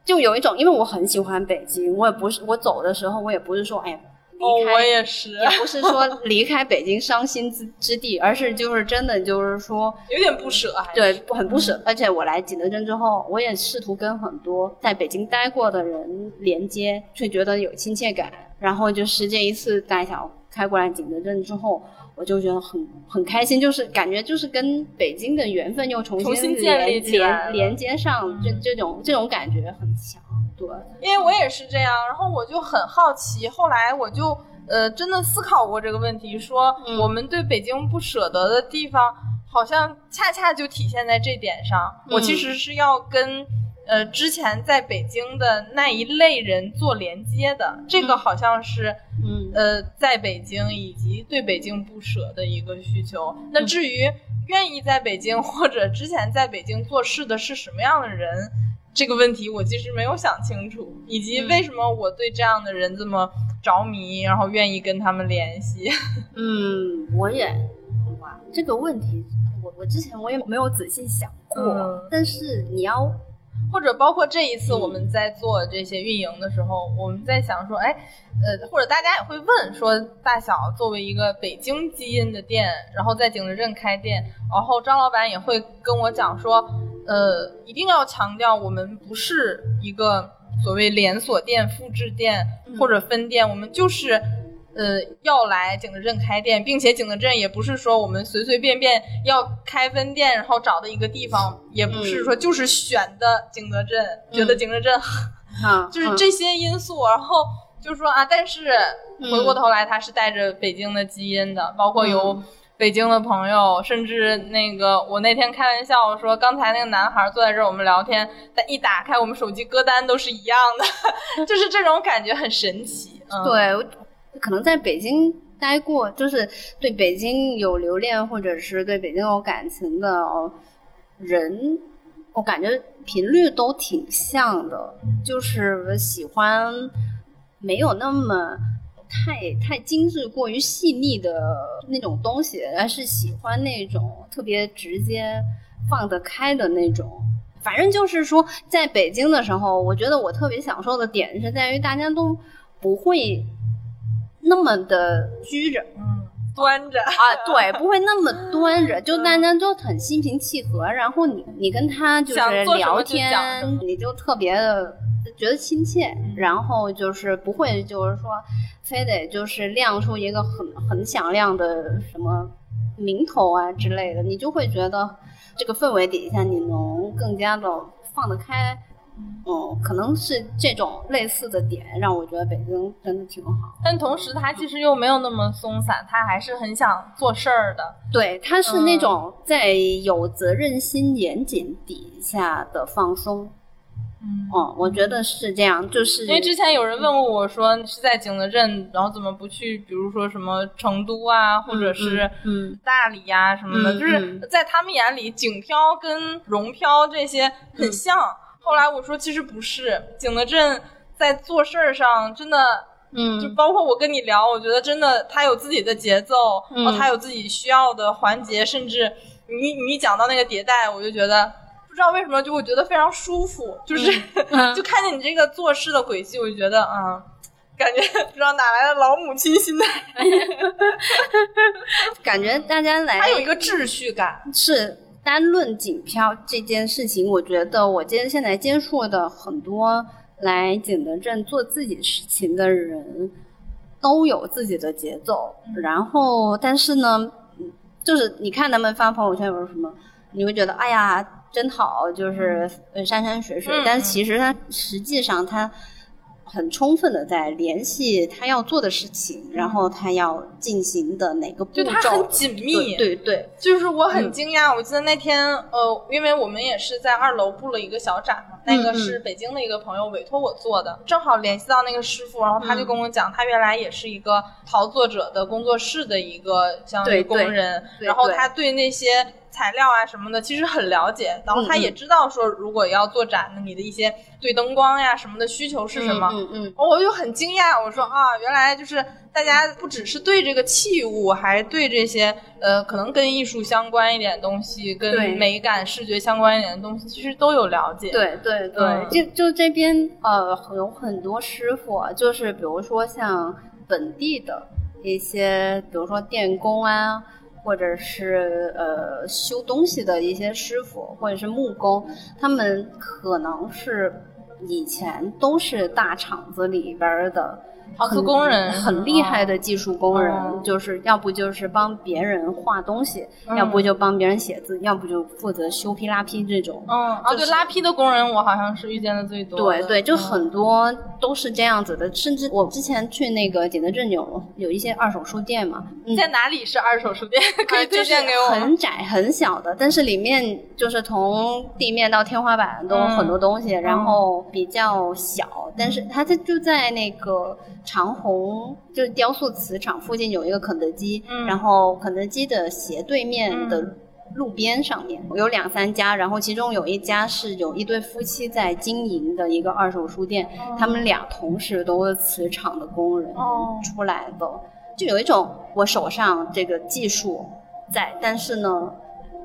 S10: 就有一种，因为我很喜欢北京，我也不是我走的时候，我也不是说哎呀。
S8: 哦，我也是，
S10: 也不是说离开北京伤心之之地，而是就是真的就是说，
S8: 有点不舍，
S10: 对，很不舍。而且我来景德镇之后，我也试图跟很多在北京待过的人连接，却觉得有亲切感。然后就是这一次大小开过来景德镇之后，我就觉得很很开心，就是感觉就是跟北京的缘分又重
S8: 重新
S10: 连
S8: 建立起来
S10: 连连接上，这这种这种感觉很强。对，
S8: 因为我也是这样，然后我就很好奇，后来我就呃真的思考过这个问题，说
S10: 嗯
S8: 我们对北京不舍得的地方，好像恰恰就体现在这点上。我其实是要跟呃之前在北京的那一类人做连接的，这个好像是
S10: 嗯
S8: 呃在北京以及对北京不舍的一个需求。那至于愿意在北京或者之前在北京做事的是什么样的人？这个问题我其实没有想清楚，以及为什么我对这样的人这么着迷，然后愿意跟他们联系。
S10: 嗯，我也哇，这个问题我我之前我也没有仔细想过，
S8: 嗯
S10: 但是你要
S8: 或者包括这一次我们在做这些运营的时候，我们在想说，哎，呃，或者大家也会问说，大小作为一个北京基因的店，然后在景德镇开店，然后张老板也会跟我讲说，呃，一定要强调我们不是一个所谓连锁店、复制店或者分店，我们就是。呃，要来景德镇开店，并且景德镇也不是说我们随随便便要开分店，然后找的一个地方，也不是说就是选的景德镇，觉得景德镇
S10: 啊，
S8: 就是这些因素，然后就是说啊，但是回过头来，他是带着北京的基因的，包括有北京的朋友，甚至那个我那天开玩笑说，刚才那个男孩坐在这儿，我们聊天，但一打开我们手机歌单都是一样的，就是这种感觉很神奇。嗯、
S10: 对，可能在北京待过，就是对北京有留恋或者是对北京有感情的人，我感觉频率都挺像的，就是喜欢没有那么太太精致、过于细腻的那种东西，而是喜欢那种特别直接、放得开的那种。反正就是说，在北京的时候，我觉得我特别享受的点是在于大家都不会那么的拘着，
S8: 嗯，端着。
S10: 啊，对，不会那么端着，就大家都很心平气和，然后你你跟他就是聊天，你就特别的觉得亲切，然后就是不会就是说非得就是亮出一个很很响亮的什么名头啊之类的，你就会觉得这个氛围底下你能更加的放得开。嗯，可能是这种类似的点让我觉得北京真的挺好，
S8: 但同时他其实又没有那么松散，他还是很想做事儿的。
S10: 对，他是那种在有责任心、严谨底下的放松。
S8: 嗯，
S10: 哦，我觉得是这样，就是
S8: 因为之前有人问过我说是在景德镇，然后怎么不去，比如说什么成都啊，或者是
S10: 嗯
S8: 大理呀什么的，就是在他们眼里，景漂跟蓉漂这些很像。后来我说，其实不是，景德镇在做事儿上真的，
S10: 嗯，
S8: 就包括我跟你聊，我觉得真的他有自己的节奏，然后他有自己需要的环节，甚至你你讲到那个迭代，我就觉得不知道为什么就会觉得非常舒服，就是 就看见你这个做事的轨迹，我就觉得啊，感觉不知道哪来的老母亲心态，
S10: 感觉大家来，
S8: 他有一个秩序感，
S10: 是。单论景漂这件事情，我觉得我接现在接触的很多来景德镇做自己事情的人，都有自己的节奏。然后，但是呢，就是你看他们发朋友圈有什么，你会觉得哎呀真好，就是山山水水。但其实他实际上他。很充分的在联系他要做的事情，然后他要进行的哪个步骤，
S8: 就他很紧密。
S10: 对对，
S8: 就是我很惊讶。我记得那天，呃，因为我们也是在二楼布了一个小展嘛，那个是北京的一个朋友委托我做的，正好联系到那个师傅，然后他就跟我讲，他原来也是一个陶作者的工作室的一个相当于工人，然后他对那些。材料啊什么的，其实很了解，然后他也知道说，如果要做展，那你的一些对灯光呀什么的需求是什么？
S10: 嗯嗯，
S8: 我就很惊讶，我说啊，原来就是大家不只是对这个器物，还对这些呃，可能跟艺术相关一点东西，跟美感视觉相关一点的东西，其实都有了解。
S10: 对对对，就就这边呃，有很多师傅，就是比如说像本地的一些，比如说电工啊。或者是呃修东西的一些师傅，或者是木工，他们可能是以前都是大厂子里边的。
S8: 陶瓷工人
S10: 很厉害的技术工人，就是要不就是帮别人画东西，要不就帮别人写字，要不就负责修坯拉坯这种。
S8: 嗯，啊，对，拉坯的工人我好像是遇见的最多。
S10: 对对，就很多都是这样子的，甚至我之前去那个景德镇有有一些二手书店嘛，
S8: 在哪里是二手书店？可以推荐给我。
S10: 很窄很小的，但是里面就是从地面到天花板都有很多东西，然后比较小，但是它它就在那个。长虹就是雕塑瓷厂附近有一个肯德基，然后肯德基的斜对面的路边上面有两三家，然后其中有一家是有一对夫妻在经营的一个二手书店，他们俩同时都是瓷厂的工人出来的，就有一种我手上这个技术在，但是呢。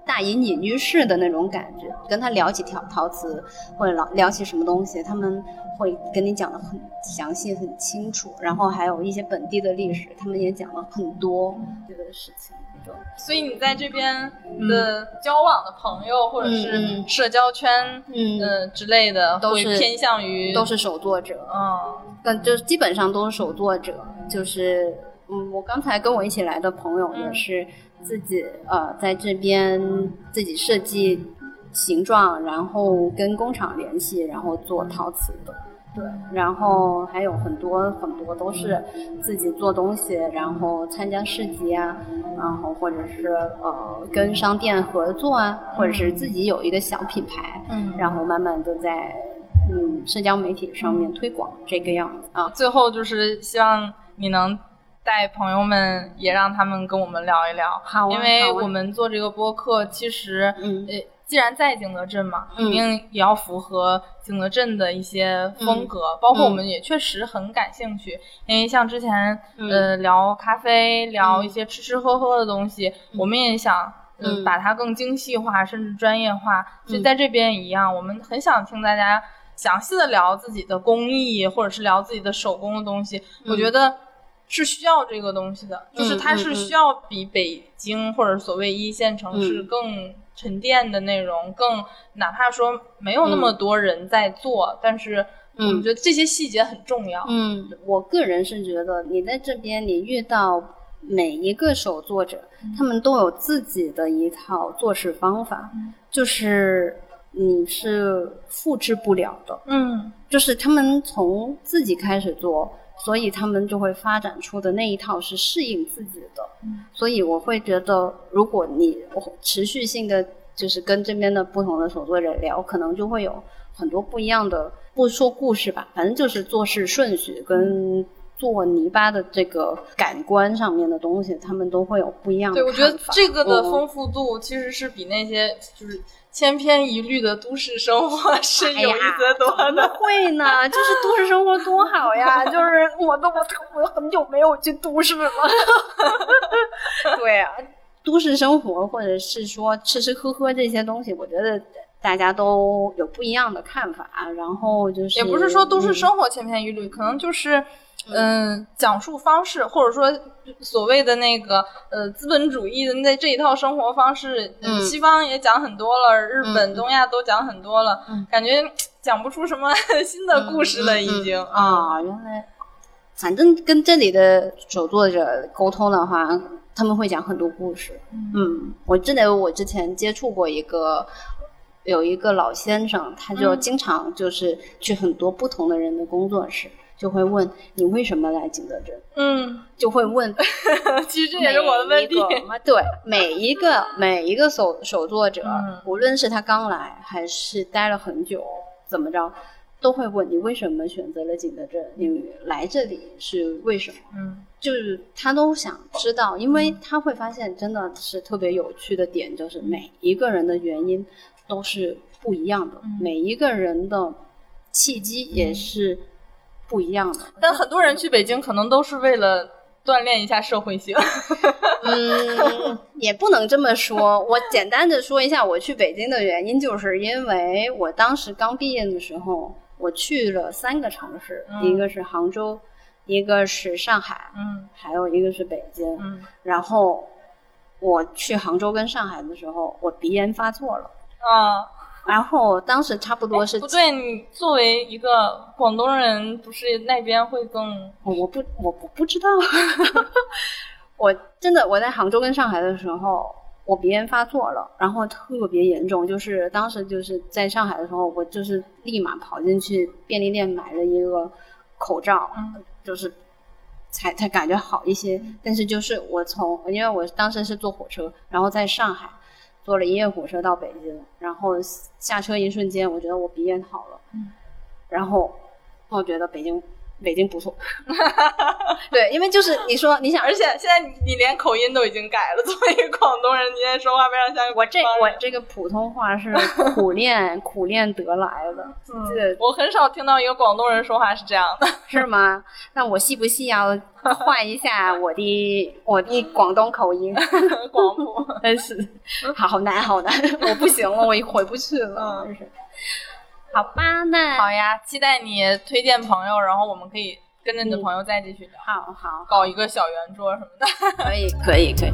S10: 大隐隐于市的那种感觉，跟他聊起陶陶瓷或者聊聊起什么东西，他们会跟你讲的很详细、很清楚，然后还有一些本地的历史，他们也讲了很多这个事情。
S8: 所以你在这边的交往的朋友或者是社交圈，嗯之类的，
S10: 都是
S8: 偏向于
S10: 都是手作者，嗯，但就基本上都是手作者，就是嗯，我刚才跟我一起来的朋友也是。自己呃，在这边自己设计形状，然后跟工厂联系，然后做陶瓷的。对，然后还有很多很多都是自己做东西，然后参加市集啊，然后或者是呃跟商店合作啊，或者是自己有一个小品牌，嗯，然后慢慢的在嗯社交媒体上面推广这个样子啊。
S8: 最后就是希望你能。带朋友们也让他们跟我们聊一聊，
S10: 好，
S8: 因为我们做这个播客，其实，
S10: 嗯，
S8: 呃，既然在景德镇嘛，肯定也要符合景德镇的一些风格，包括我们也确实很感兴趣，因为像之前，呃，聊咖啡，聊一些吃吃喝喝的东西，我们也想，嗯，把它更精细化，甚至专业化。其实在这边一样，我们很想听大家详细的聊自己的工艺，或者是聊自己的手工的东西。我觉得。是需要这个东西的，就是它是需要比北京或者所谓一线城市更沉淀的内容，更哪怕说没有那么多人在做，但是我们觉得这些细节很重要。
S10: 嗯，我个人是觉得你在这边你遇到每一个手作者，他们都有自己的一套做事方法，就是你是复制不了的。
S8: 嗯，
S10: 就是他们从自己开始做。所以他们就会发展出的那一套是适应自己的，所以我会觉得，如果你持续性的就是跟这边的不同的手作者聊，可能就会有很多不一样的，不说故事吧，反正就是做事顺序跟做泥巴的这个感官上面的东西，他们都会有不一样的。
S8: 对，我觉得这个的丰富度其实是比那些就是。千篇一律的都市生活 是有意思多的，
S10: 会呢，就是都市生活多好呀！就是我都我我很久没有去都市了。对啊，都市生活或者是说吃吃喝喝这些东西，我觉得大家都有不一样的看法。然后就是
S8: 也不是说都市生活千篇一律，可能就是。嗯，讲述方式或者说所谓的那个呃资本主义的那这一套生活方式，嗯，西方也讲很多了，日本、东亚都讲很多了，感觉讲不出什么 新的故事了，已经。
S10: 啊，原来，反正跟这里的手作者沟通的话，他们会讲很多故事。嗯，我记得我之前接触过一个有一个老先生，他就经常就是去很多不同的人的工作室。就会问你为什么来景德镇？
S8: 嗯，
S10: 就会问，
S8: 其实这也是我的问题。
S10: 对，每一个 每一个手手作者，无论是他刚来还是待了很久，怎么着，都会问你为什么选择了景德镇？你来这里是为什么？
S8: 嗯，
S10: 就是他都想知道，因为他会发现真的是特别有趣的点，就是每一个人的原因都是不一样的，每一个人的契机也是。不一样的，
S8: 但很多人去北京可能都是为了锻炼一下社会性。
S10: 嗯，也不能这么说。我简单的说一下，我去北京的原因，就是因为我当时刚毕业的时候，我去了三个城市，一个是杭州，一个是上海，
S8: 嗯，
S10: 还有一个是北京。
S8: 嗯，
S10: 然后我去杭州跟上海的时候，我鼻炎发作了。
S8: 啊。
S10: 然后当时差不多是
S8: 不对，你作为一个广东人，不是那边会更？
S10: 我不，我不不知道。我真的我在杭州跟上海的时候，我鼻炎发作了，然后特别严重，就是当时就是在上海的时候，我就是立马跑进去便利店买了一个口罩，就是才才感觉好一些。但是就是我从，因为我当时是坐火车，然后在上海。坐了一夜火车到北京，然后下车一瞬间，我觉得我鼻炎好了，然后我觉得北京。北京不错，对，因为就是你说 你想，
S8: 而且现在你连口音都已经改了。作为一个广东人，你现在说话非常像
S10: 我这我这个普通话是 苦练苦练得来的。
S8: 嗯，我很少听到一个广东人说话是这样的，
S10: 是吗？那我细不细要换一下我的我的广东口音？
S8: 广普，
S10: 真是好难好难，我不行了，我回不去了，真是。好吧，那
S8: 好呀，期待你推荐朋友，然后我们可以跟着你的朋友再继续聊。
S10: 好好，
S8: 搞一个小圆桌什么的。
S10: 可以，可以，可以。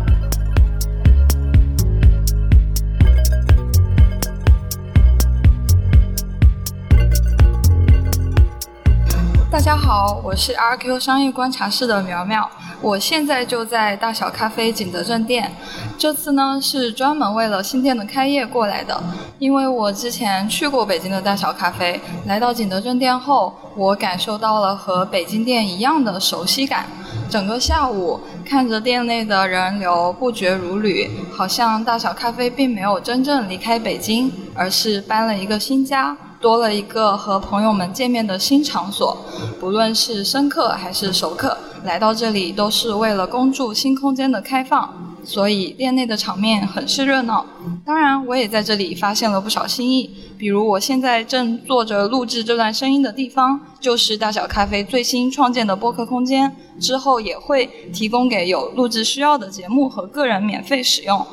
S11: 大家好，我是 RQ 商业观察室的苗苗。我现在就在大小咖啡景德镇店，这次呢是专门为了新店的开业过来的。因为我之前去过北京的大小咖啡，来到景德镇店后，我感受到了和北京店一样的熟悉感。整个下午看着店内的人流不绝如缕，好像大小咖啡并没有真正离开北京，而是搬了一个新家。多了一个和朋友们见面的新场所，不论是生客还是熟客，来到这里都是为了恭祝新空间的开放，所以店内的场面很是热闹。当然，我也在这里发现了不少新意，比如我现在正坐着录制这段声音的地方，就是大小咖啡最新创建的播客空间，之后也会提供给有录制需要的节目和个人免费使用。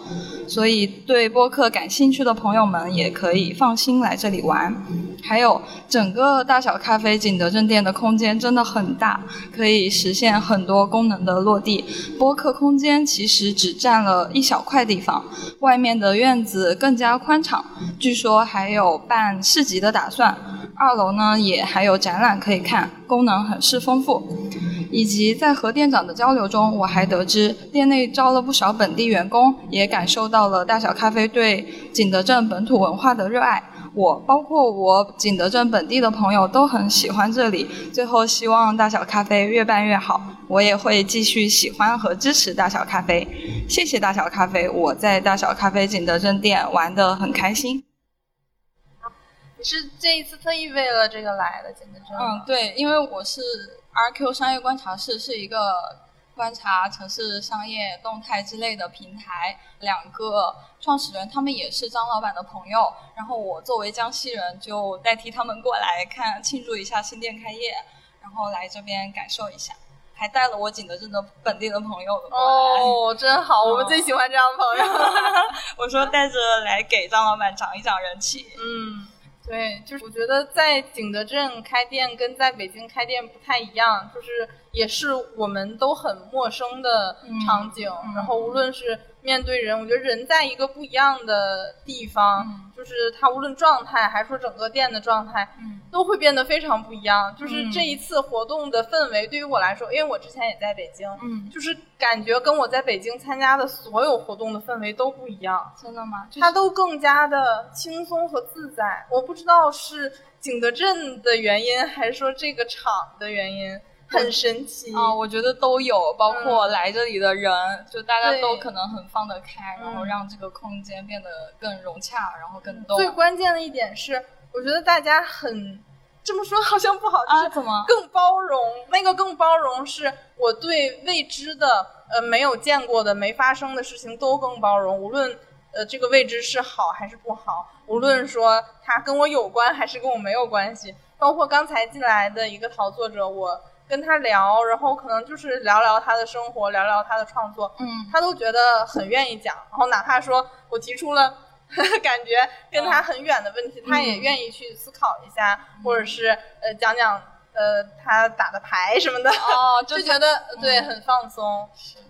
S11: 所以，对播客感兴趣的朋友们也可以放心来这里玩。还有，整个大小咖啡景德镇店的空间真的很大，可以实现很多功能的落地。播客空间其实只占了一小块地方，外面的院子更加宽敞，据说还有办市集的打算。二楼呢，也还有展览可以看，功能很是丰富。以及在和店长的交流中，我还得知店内招了不少本地员工，也感受到了大小咖啡对景德镇本土文化的热爱。我包括我景德镇本地的朋友都很喜欢这里。最后，希望大小咖啡越办越好，我也会继续喜欢和支持大小咖啡。谢谢大小咖啡，我在大小咖啡景德镇店玩的很开心。
S8: 你是这一次特意为了这个来的景德镇？
S11: 嗯，对，因为我是。RQ 商业观察室是一个观察城市商业动态之类的平台，两个创始人他们也是张老板的朋友，然后我作为江西人就代替他们过来看庆祝一下新店开业，然后来这边感受一下，还带了我景德镇的本地的朋友过
S8: 来。哦，真好，我们最喜欢这样的朋友。
S11: 我说带着来给张老板涨一涨人气。
S8: 嗯。对，就是我觉得在景德镇开店跟在北京开店不太一样，就是也是我们都很陌生的场景，然后无论是。面对人，我觉得人在一个不一样的地方，就是他无论状态还是说整个店的状态，都会变得非常不一样。就是这一次活动的氛围，对于我来说，因为我之前也在北京，就是感觉跟我在北京参加的所有活动的氛围都不一样。
S11: 真的吗？
S8: 它都更加的轻松和自在。我不知道是景德镇的原因，还是说这个厂的原因。很神奇
S11: 啊！我觉得都有，包括来这里的人，就大家都可能很放得开，然后让这个空间变得更融洽，然后更多。
S8: 最关键的一点是，我觉得大家很这么说好像不好，
S11: 啊？怎么
S8: 更包容？那个更包容是我对未知的、呃没有见过的、没发生的事情都更包容，无论呃这个未知是好还是不好，无论说它跟我有关还是跟我没有关系，包括刚才进来的一个陶作者，我。跟他聊，然后可能就是聊聊他的生活，聊聊他的创作，
S11: 嗯，
S8: 他都觉得很愿意讲。然后哪怕说我提出了 感觉跟他很远的问题，他也愿意去思考一下，或者是呃讲讲呃他打的牌什么的，
S11: 哦，
S8: 就觉得对很放松，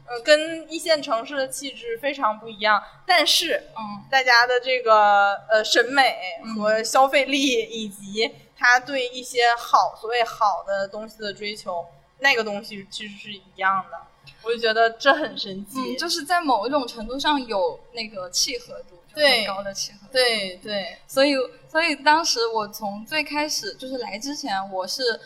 S8: 嗯，跟一线城市的气质非常不一样。但是，
S11: 嗯，
S8: 大家的这个呃审美和消费力以及。他对一些好所谓好的东西的追求，那个东西其实是一样的，我就觉得这很神奇。
S11: 嗯，就是在某一种程度上有那个契合度，
S8: 对，
S11: 高的契合度。
S8: 对对，
S11: 所以所以当时我从最开始就是来之前，我是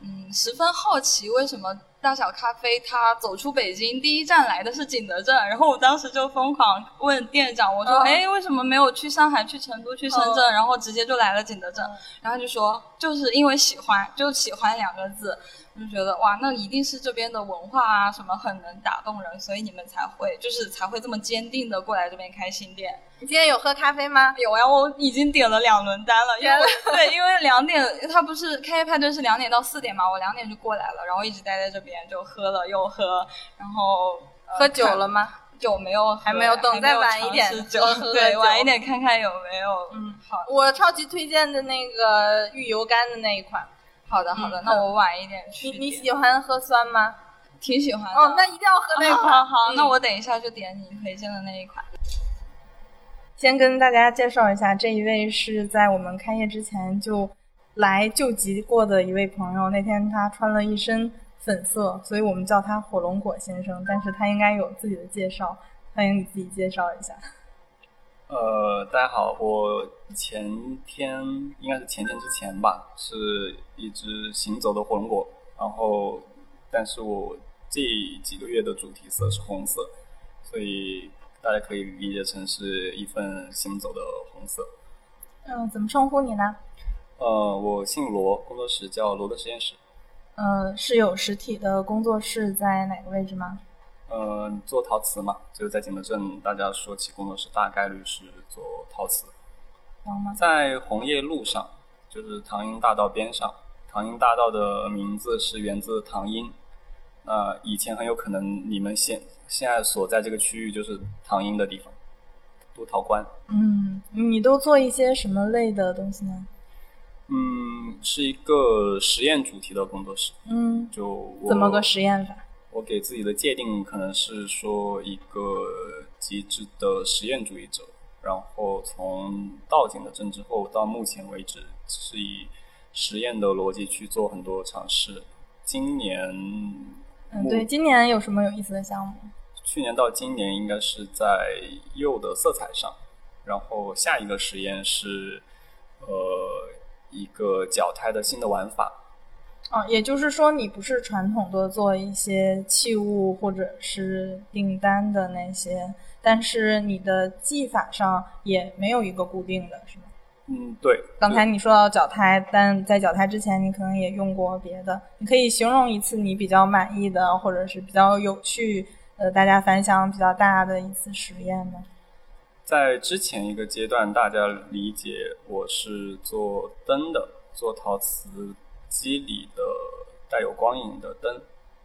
S11: 嗯十分好奇为什么。大小咖啡，他走出北京第一站来的是景德镇，然后我当时就疯狂问店长，我说：“哎，为什么没有去上海、去成都、去深圳，然后直接就来了景德镇？”然后就说：“就是因为喜欢，就喜欢两个字。”我就觉得哇，那一定是这边的文化啊什么很能打动人，所以你们才会就是才会这么坚定的过来这边开新店。
S8: 你今天有喝咖啡吗？
S11: 有呀，我已经点了两轮单了。因为对，因为两点他不是开业派对是两点到四点嘛，我两点就过来了，然后一直待在这边就喝了又喝，然后
S8: 喝酒了吗？
S11: 酒没有，
S8: 还没有，等再晚一点
S11: 喝。对，晚一点看看有没有。
S8: 嗯，
S11: 好。
S8: 我超级推荐的那个玉油干的那一款。
S11: 好的，好的，那我晚一点去。
S8: 你你喜欢喝酸吗？
S11: 挺喜欢的。
S8: 哦，那一定要喝那款。
S11: 好，那我等一下就点你推荐的那一款。
S1: 先跟大家介绍一下，这一位是在我们开业之前就来救急过的一位朋友。那天他穿了一身粉色，所以我们叫他火龙果先生。但是他应该有自己的介绍，欢迎你自己介绍一下。
S3: 呃，大家好，我前天应该是前天之前吧，是一只行走的火龙果，然后，但是我这几个月的主题色是红色，所以大家可以理解成是一份行走的红色。
S1: 嗯，怎么称呼你呢？
S3: 呃，我姓罗，工作室叫罗的实验室。
S1: 呃，是有实体的工作室在哪个位置吗？
S3: 嗯，做陶瓷嘛，就是在景德镇，大家说起工作室，大概率是做陶瓷。在红叶路上，就是唐英大道边上。唐英大道的名字是源自唐英，那以前很有可能你们现现在所在这个区域就是唐英的地方，都陶关。
S8: 嗯，你都做一些什么类的东西呢？
S3: 嗯，是一个实验主题的工作室。
S8: 嗯，
S3: 就
S8: 怎么个实验法？
S3: 我给自己的界定可能是说一个极致的实验主义者，然后从到景德镇之后到目前为止是以实验的逻辑去做很多尝试。今年，
S8: 嗯，对，今年有什么有意思的项目？
S3: 去年到今年应该是在釉的色彩上，然后下一个实验是呃一个脚胎的新的玩法。
S8: 啊，也就是说，你不是传统的做一些器物或者是订单的那些，但是你的技法上也没有一个固定的，是吗？
S3: 嗯，对。
S8: 刚才你说到脚胎，但在脚胎之前，你可能也用过别的。你可以形容一次你比较满意的，或者是比较有趣，呃，大家反响比较大的一次实验吗？
S3: 在之前一个阶段，大家理解我是做灯的，做陶瓷。机里的带有光影的灯，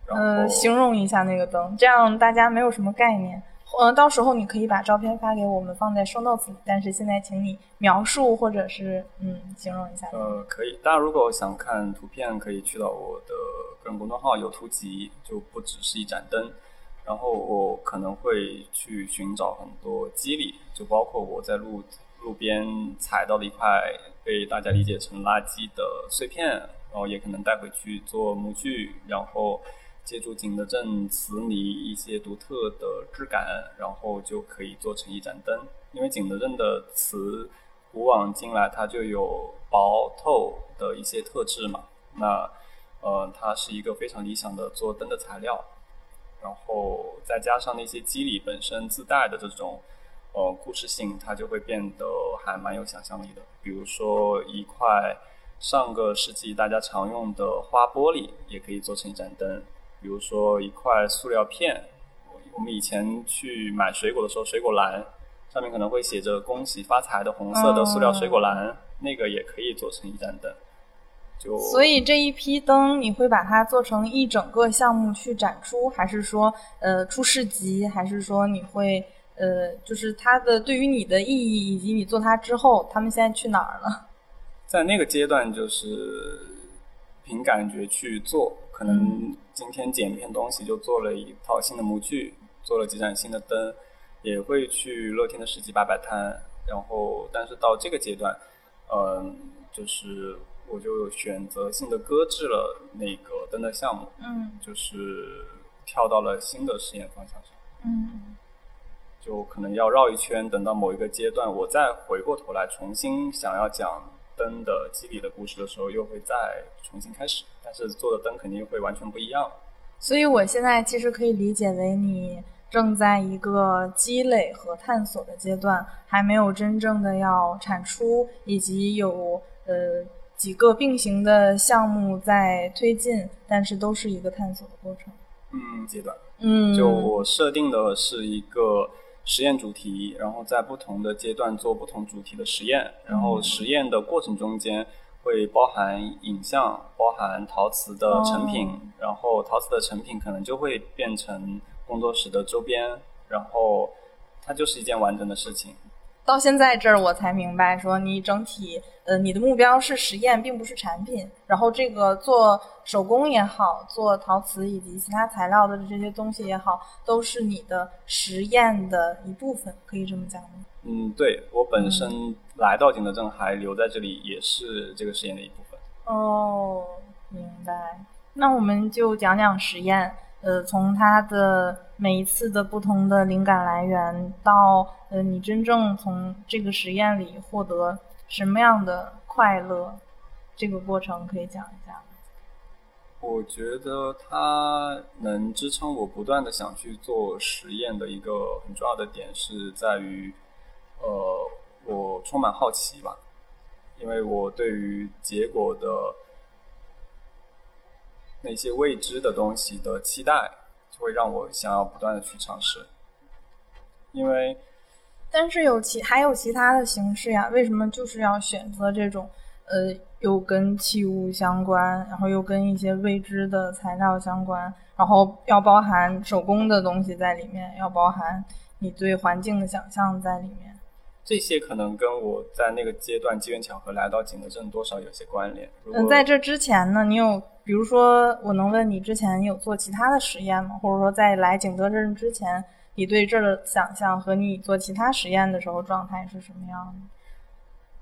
S8: 呃，形容一下那个灯，这样大家没有什么概念。呃，到时候你可以把照片发给我们，放在 show notes 里。但是现在，请你描述或者是嗯，形容一下。
S3: 呃，可以。大家如果想看图片，可以去到我的个人公众号“有图集”，就不只是一盏灯。然后我可能会去寻找很多机理，就包括我在路路边踩到的一块被大家理解成垃圾的碎片。然后也可能带回去做模具，然后借助景德镇瓷泥一些独特的质感，然后就可以做成一盏灯。因为景德镇的瓷古往今来它就有薄透的一些特质嘛，那呃它是一个非常理想的做灯的材料。然后再加上那些肌理本身自带的这种呃故事性，它就会变得还蛮有想象力的。比如说一块。上个世纪大家常用的花玻璃也可以做成一盏灯，比如说一块塑料片，我们以前去买水果的时候，水果篮上面可能会写着“恭喜发财”的红色的塑料水果篮，那个也可以做成一盏灯。就
S8: 所以这一批灯，你会把它做成一整个项目去展出，还是说呃出市集，还是说你会呃就是它的对于你的意义，以及你做它之后，他们现在去哪儿了？
S3: 在那个阶段，就是凭感觉去做，可能今天剪一片东西就做了一套新的模具，做了几盏新的灯，也会去乐天的市集摆摆摊。然后，但是到这个阶段，嗯，就是我就选择性的搁置了那个灯的项目，
S8: 嗯，
S3: 就是跳到了新的实验方向上，
S8: 嗯，
S3: 就可能要绕一圈，等到某一个阶段，我再回过头来重新想要讲。灯的机理的故事的时候，又会再重新开始，但是做的灯肯定会完全不一样。
S8: 所以我现在其实可以理解为你正在一个积累和探索的阶段，还没有真正的要产出，以及有呃几个并行的项目在推进，但是都是一个探索的过程。
S3: 嗯，阶段。
S8: 嗯，
S3: 就我设定的是一个。实验主题，然后在不同的阶段做不同主题的实验，然后实验的过程中间会包含影像，包含陶瓷的成品，然后陶瓷的成品可能就会变成工作室的周边，然后它就是一件完整的事情。
S8: 到现在这儿我才明白，说你整体，呃，你的目标是实验，并不是产品。然后这个做手工也好，做陶瓷以及其他材料的这些东西也好，都是你的实验的一部分，可以这么讲吗？
S3: 嗯，对我本身来到景德镇还留在这里，也是这个实验的一部分。
S8: 哦，明白。那我们就讲讲实验。呃，从它的每一次的不同的灵感来源，到呃，你真正从这个实验里获得什么样的快乐，这个过程可以讲一下。
S3: 我觉得它能支撑我不断的想去做实验的一个很重要的点是在于，呃，我充满好奇吧，因为我对于结果的。那些未知的东西的期待，就会让我想要不断的去尝试，因为
S8: 但是有其还有其他的形式呀，为什么就是要选择这种呃又跟器物相关，然后又跟一些未知的材料相关，然后要包含手工的东西在里面，要包含你对环境的想象在里面。
S3: 这些可能跟我在那个阶段机缘巧合来到景德镇多少有些关联。
S8: 嗯，在这之前呢，你有比如说，我能问你之前有做其他的实验吗？或者说在来景德镇之前，你对这儿的想象和你做其他实验的时候状态是什么样的？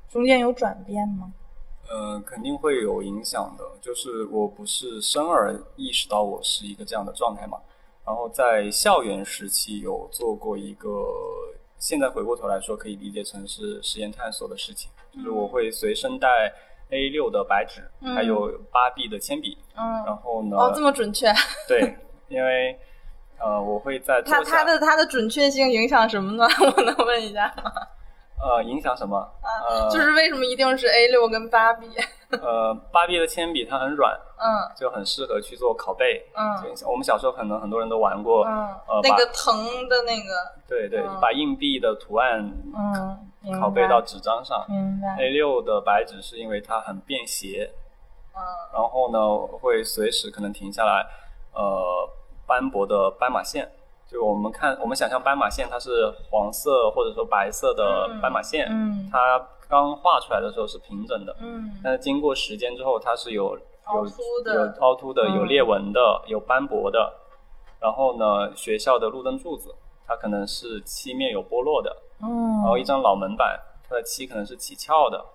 S8: 中间有转变吗？
S3: 呃，肯定会有影响的。就是我不是生而意识到我是一个这样的状态嘛。然后在校园时期有做过一个。现在回过头来说，可以理解成是实验探索的事情。就是我会随身带 A 六的白纸，还有八 B 的铅笔。
S8: 嗯，
S3: 然后呢？
S8: 哦，这么准确。
S3: 对，因为呃，我会在
S8: 它它的它的准确性影响什么呢？我能问一下吗？
S3: 呃，影响什么？呃，
S8: 就是为什么一定是 A 六跟八 B？
S3: 呃，八 B 的铅笔它很软，
S8: 嗯，
S3: 就很适合去做拷贝，
S8: 嗯，
S3: 我们小时候可能很多人都玩过，
S8: 嗯，
S3: 呃，
S8: 那个藤的那个，
S3: 对对，把硬币的图案，
S8: 嗯，
S3: 拷贝到纸张上，
S8: 明白。
S3: A 六的白纸是因为它很便携，
S8: 嗯，
S3: 然后呢会随时可能停下来，呃，斑驳的斑马线。就我们看，我们想象斑马线，它是黄色或者说白色的斑马线，
S8: 嗯，
S3: 它刚画出来的时候是平整的，
S8: 嗯，
S3: 但是经过时间之后，它是有有
S8: 有
S3: 有凹凸的，有裂纹的，有斑驳的。然后呢，学校的路灯柱子，它可能是漆面有剥落的，
S8: 嗯，
S3: 然后一张老门板，它的漆可能是起翘的。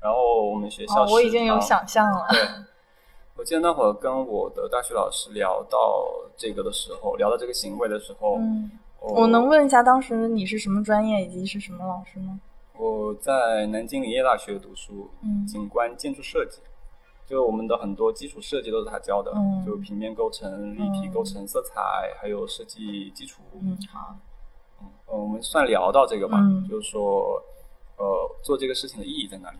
S3: 然后我们学校，
S8: 我已经有想象了，
S3: 对。我记得那会儿跟我的大学老师聊到这个的时候，聊到这个行为的时候，
S8: 嗯，我能问一下当时你是什么专业以及是什么老师吗？
S3: 我在南京林业大学读书，
S8: 嗯，
S3: 景观建筑设计，就我们的很多基础设计都是他教的，
S8: 嗯，
S3: 就平面构成、立体构成、色彩，还有设计基础，
S8: 嗯，好，
S3: 嗯，我们算聊到这个吧，
S8: 嗯，
S3: 就是说，呃，做这个事情的意义在哪里？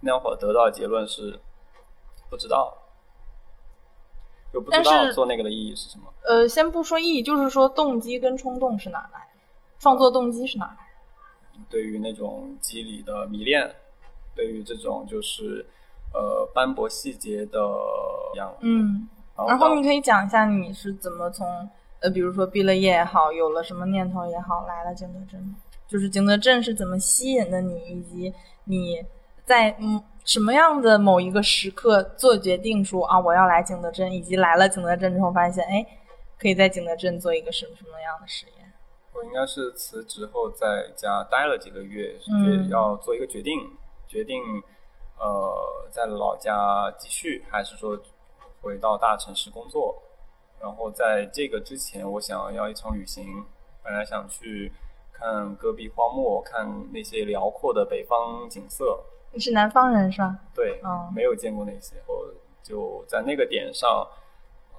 S3: 那会儿得到的结论是。不知道，就不知道做那个的意义是什么。
S8: 呃，先不说意义，就是说动机跟冲动是哪来？创作动机是哪来？
S3: 对于那种肌理的迷恋，对于这种就是呃斑驳细节的样。
S8: 嗯，然后你可以讲一下你是怎么从呃，比如说毕了业也好，有了什么念头也好，来了景德镇，就是景德镇是怎么吸引的你，以及你在嗯。什么样的某一个时刻做决定说啊我要来景德镇，以及来了景德镇之后发现哎，可以在景德镇做一个什么什么样的实验？
S3: 我应该是辞职后在家待了几个月，
S8: 嗯，
S3: 要做一个决定，决定呃在老家继续，还是说回到大城市工作？然后在这个之前，我想要一场旅行，本来想去看戈壁荒漠，看那些辽阔的北方景色。
S8: 你是南方人是吧？
S3: 对，
S8: 嗯，
S3: 没有见过那些，我就在那个点上，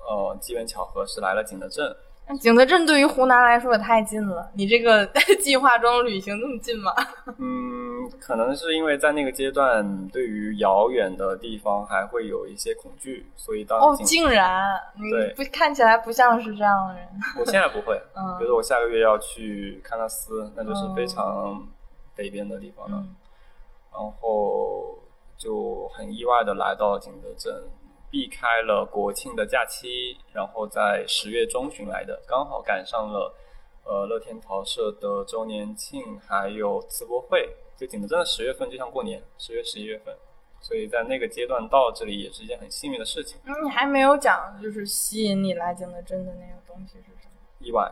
S3: 呃，机缘巧合是来了景德镇。
S8: 景德镇对于湖南来说也太近了，你这个 计划中旅行那么近吗？
S3: 嗯，可能是因为在那个阶段，对于遥远的地方还会有一些恐惧，所以当
S8: 哦，竟然，
S3: 对，
S8: 不看起来不像是这样的人。
S3: 我现在不会，
S8: 嗯，
S3: 比如说我下个月要去喀纳斯，那就是非常北边的地方了。
S8: 嗯
S3: 然后就很意外的来到景德镇，避开了国庆的假期，然后在十月中旬来的，刚好赶上了呃乐天陶社的周年庆，还有瓷博会。就景德镇的十月份就像过年，十月十一月份，所以在那个阶段到这里也是一件很幸运的事情。
S8: 嗯，你还没有讲，就是吸引你来景德镇的那个东西是什么？
S3: 意外。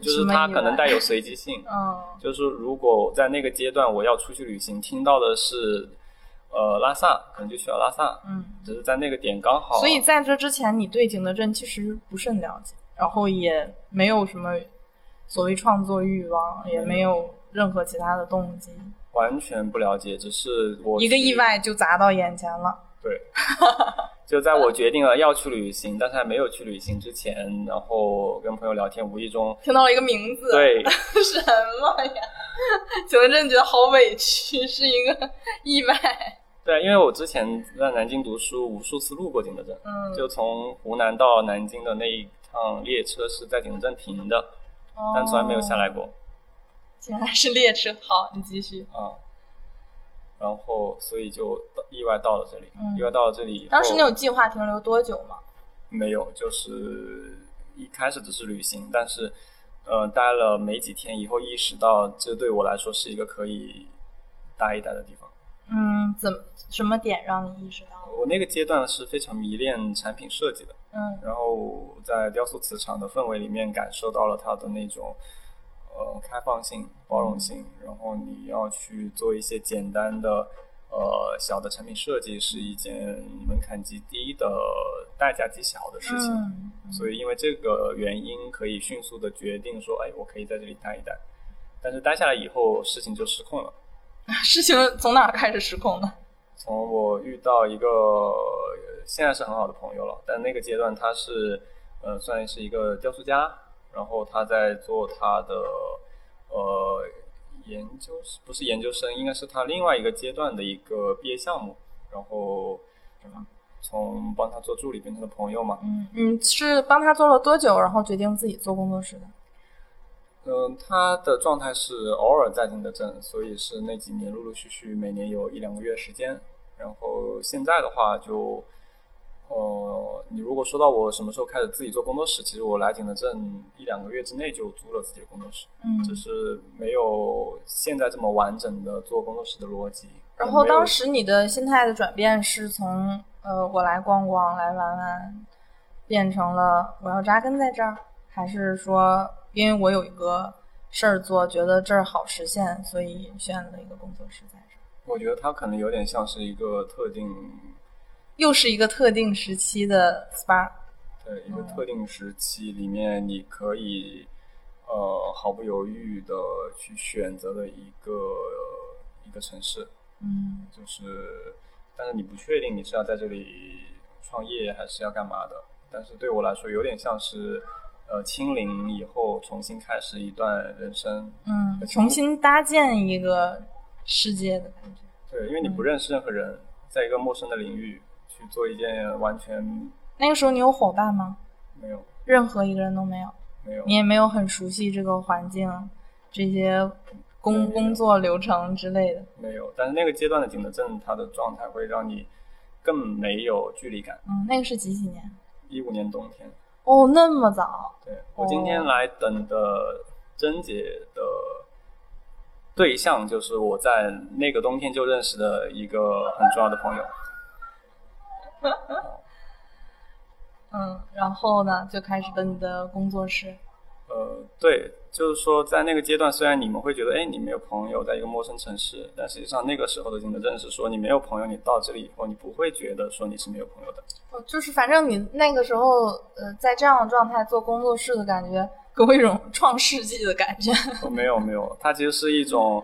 S3: 就是它可能带有随机性，
S8: 嗯，
S3: 就是如果在那个阶段我要出去旅行，听到的是，呃，拉萨，可能就去了拉萨，
S8: 嗯，
S3: 只是在那个点刚好。
S8: 所以在这之前，你对景德镇其实不甚了解，然后也没有什么所谓创作欲望，也没有任何其他的动机，
S3: 完全不了解，只是我
S8: 一个意外就砸到眼前了，
S3: 对。就在我决定了要去旅行，但是还没有去旅行之前，然后跟朋友聊天，无意中
S8: 听到了一个名字，
S3: 对，
S8: 什么呀？景德镇觉得好委屈，是一个意外。
S3: 对，因为我之前在南京读书，无数次路过景德镇，
S8: 嗯
S3: 就从湖南到南京的那一趟列车是在景德镇停的，但从来没有下来过
S8: 竟然是列车。好，你继续。
S3: 啊。然后，所以就到意外到了这里，
S8: 嗯
S3: 意外到了这里。
S8: 当时你有计划停留多久吗？
S3: 没有，就是一开始只是旅行，但是呃，待了没几天以后，意识到这对我来说是一个可以待一待的地方。
S8: 嗯，怎么什么点让你意识到？
S3: 我那个阶段是非常迷恋产品设计的，
S8: 嗯
S3: 然后在雕塑磁场的氛围里面感受到了它的那种呃开放性、包容性，然后你要去做一些简单的呃小的产品设计，是一件门槛极低的、代价极小的事情。
S8: 嗯
S3: 所以因为这个原因，可以迅速的决定说，哎，我可以在这里待一待。但是待下来以后，事情就失控了。
S8: 事情从哪儿开始失控呢？
S3: 从我遇到一个呃现在是很好的朋友了，但那个阶段他是呃算是一个雕塑家，然后他在做他的呃研究不是研究生，应该是他另外一个阶段的一个毕业项目，然后从帮他做助理变成了朋友嘛。
S8: 嗯，嗯是帮他做了多久，然后决定自己做工作室的？
S3: 嗯，他的状态是偶尔在景德镇，所以是那几年陆陆续续每年有一两个月时间。然后现在的话就，呃，你如果说到我什么时候开始自己做工作室，其实我来景德镇一两个月之内就租了自己的工作室，
S8: 嗯
S3: 只是没有现在这么完整的做工作室的逻辑。
S8: 然后当时你的心态的转变是从呃我来逛逛来玩玩，变成了我要扎根在这儿，还是说因为我有一个事儿做，觉得这儿好实现，所以选了一个工作室在这儿？
S3: 我觉得它可能有点像是一个特定
S8: 又是一个特定时期的 SPA。
S3: 对一个特定时期里面，你可以呃毫不犹豫的去选择的一个一个城市，
S8: 嗯
S3: 就是但是你不确定你是要在这里创业还是要干嘛的。但是对我来说，有点像是呃清零以后重新开始一段人生。
S8: 嗯，重新搭建一个世界的感觉。
S3: 对，因为你不认识任何人，在一个陌生的领域去做一件完全
S8: 那个时候你有伙伴吗？
S3: 没有
S8: 任何一个人都没有。
S3: 没有
S8: 你也没有很熟悉这个环境，这些工工作流程之类的。
S3: 没有，但是那个阶段的景德镇，它的状态会让你更没有距离感。
S8: 嗯，那个是几几年？
S3: 一五年冬天，
S8: 哦，那么早。
S3: 对我今天来等的甄姐的对象，就是我在那个冬天就认识的一个很重要的朋友。
S8: 嗯，然后呢，就开始了你的工作室。
S3: 呃，对，就是说，在那个阶段，虽然你们会觉得，哎，你没有朋友，在一个陌生城市，但实际上那个时候的景德镇是说，你没有朋友，你到这里以后，你不会觉得说你是没有朋友的。
S8: 哦，就是反正你那个时候，呃，在这样的状态做工作室的感觉，给我一种创世纪的感觉。
S3: 哦，没有没有，它其实是一种